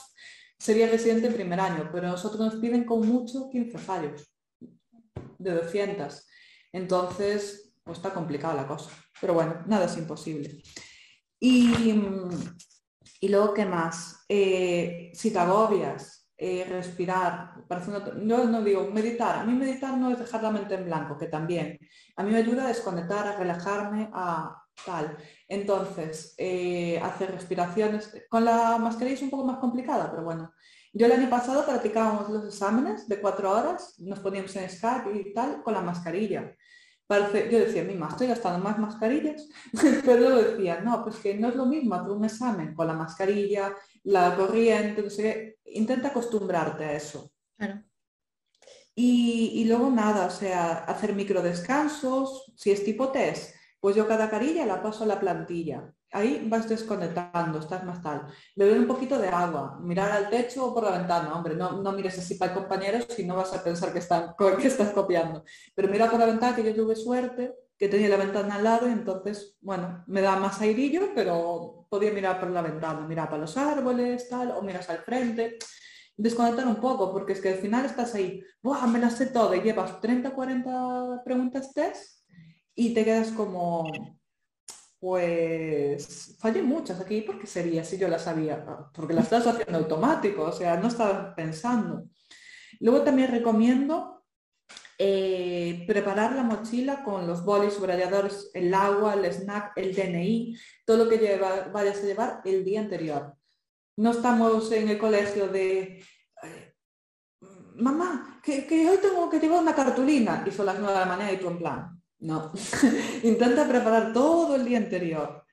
sería residente en primer año, pero nosotros nos piden con mucho 15 fallos de 200. Entonces, pues está complicada la cosa. Pero bueno, nada es imposible. Y, y luego, ¿qué más? Eh, si te agobias, eh, respirar, yo no digo meditar, a mí meditar no es dejar la mente en blanco, que también, a mí me ayuda a desconectar, a relajarme, a tal. Entonces, eh, hacer respiraciones, con la mascarilla es un poco más complicada, pero bueno, yo el año pasado practicábamos los exámenes de cuatro horas, nos poníamos en Skype y tal, con la mascarilla. Parece, yo decía, mima, estoy gastando más mascarillas, pero luego decía, no, pues que no es lo mismo hacer un examen con la mascarilla, la corriente, no sé intenta acostumbrarte a eso. Y, y, luego nada, o sea, hacer micro descansos, si es tipo test, pues yo cada carilla la paso a la plantilla. Ahí vas desconectando, estás más tal. Beber un poquito de agua, mirar al techo o por la ventana. Hombre, no, no mires así para el compañero si no vas a pensar que, están, que estás copiando. Pero mira por la ventana que yo tuve suerte, que tenía la ventana al lado y entonces, bueno, me da más airillo, pero podía mirar por la ventana, mirar para los árboles, tal, o miras al frente. Desconectar un poco, porque es que al final estás ahí, ¡buah! Me las sé todo y llevas 30, 40 preguntas test y te quedas como, pues fallé muchas aquí, porque sería si yo las sabía? Ah, porque las estás haciendo automático, o sea, no estás pensando. Luego también recomiendo eh, preparar la mochila con los bolis, subrayadores, el agua, el snack, el DNI, todo lo que lleva, vayas a llevar el día anterior. No estamos en el colegio de, mamá, que, hoy tengo que llevar una cartulina y son las nueve de la mañana y tú en plan, no. Intenta preparar todo el día anterior.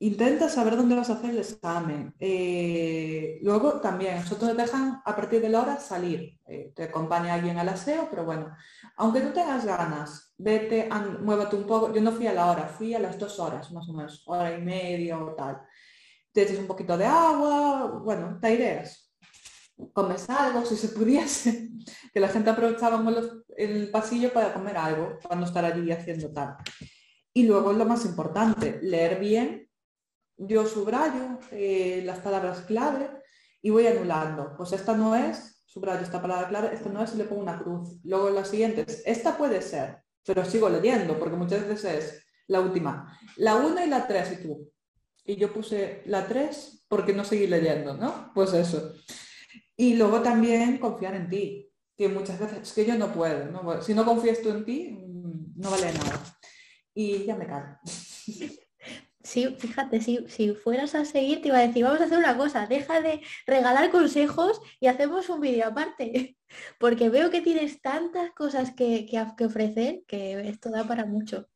Intenta saber dónde vas a hacer el examen. Eh, luego también, nosotros te dejan a partir de la hora salir. Eh, te acompaña alguien al aseo, pero bueno, aunque no tengas ganas, vete, muévete un poco. Yo no fui a la hora, fui a las dos horas, más o menos, hora y media o tal. Te eches un poquito de agua, bueno, te ideas. Comes algo, si se pudiese, que la gente aprovechaba el pasillo para comer algo, cuando estar allí haciendo tal. Y luego lo más importante, leer bien yo subrayo eh, las palabras clave y voy anulando. Pues esta no es, subrayo esta palabra clave, esta no es y le pongo una cruz. Luego las siguientes, esta puede ser, pero sigo leyendo porque muchas veces es la última. La 1 y la 3 y tú. Y yo puse la 3 porque no seguí leyendo, ¿no? Pues eso. Y luego también confiar en ti, que muchas veces es que yo no puedo, ¿no? Si no confías tú en ti, mm, no vale nada. Y ya me cago. Sí, fíjate, si, si fueras a seguir, te iba a decir, vamos a hacer una cosa, deja de regalar consejos y hacemos un vídeo aparte, porque veo que tienes tantas cosas que, que, ofrecer que esto da para mucho.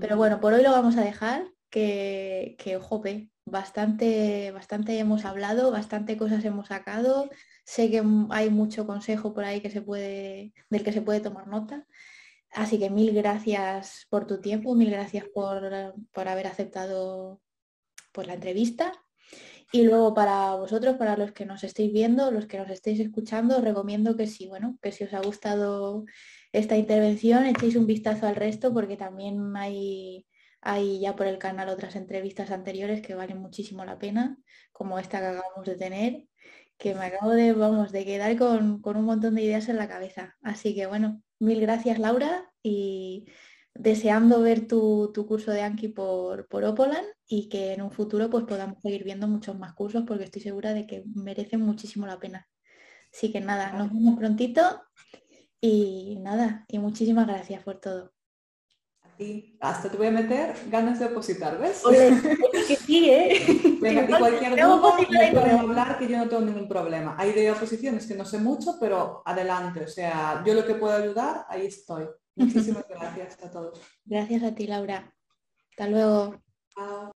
Pero bueno, por hoy lo vamos a dejar, que, que jope, bastante, bastante hemos hablado, bastante cosas hemos sacado, sé que hay mucho consejo por ahí que se puede, del que se puede tomar nota. Así que mil gracias por tu tiempo, mil gracias por, haber aceptado por la entrevista. Y luego para vosotros, para los que nos estéis viendo, los que nos estéis escuchando, os recomiendo que si, bueno, que si os ha gustado esta intervención, echéis un vistazo al resto porque también hay, hay ya por el canal otras entrevistas anteriores que valen muchísimo la pena, como esta que acabamos de tener, que me acabo de, vamos, de quedar con, con un montón de ideas en la cabeza. Así que bueno, Mil gracias, Laura, y deseando ver tu, curso de Anki por, por Opolan y que en un futuro pues podamos seguir viendo muchos más cursos porque estoy segura de que merecen muchísimo la pena. Así que nada, nos vemos prontito y nada, y muchísimas gracias por todo. Y hasta te voy a meter ganas de opositar, ¿ves? que sí, ¿eh? Venga, y cualquier duda hablar que yo no tengo ningún problema. Hay de oposiciones que no sé mucho, pero adelante. O sea, yo lo que puedo ayudar, ahí estoy. Muchísimas gracias a todos. Gracias a ti, Laura. Hasta luego. Chao.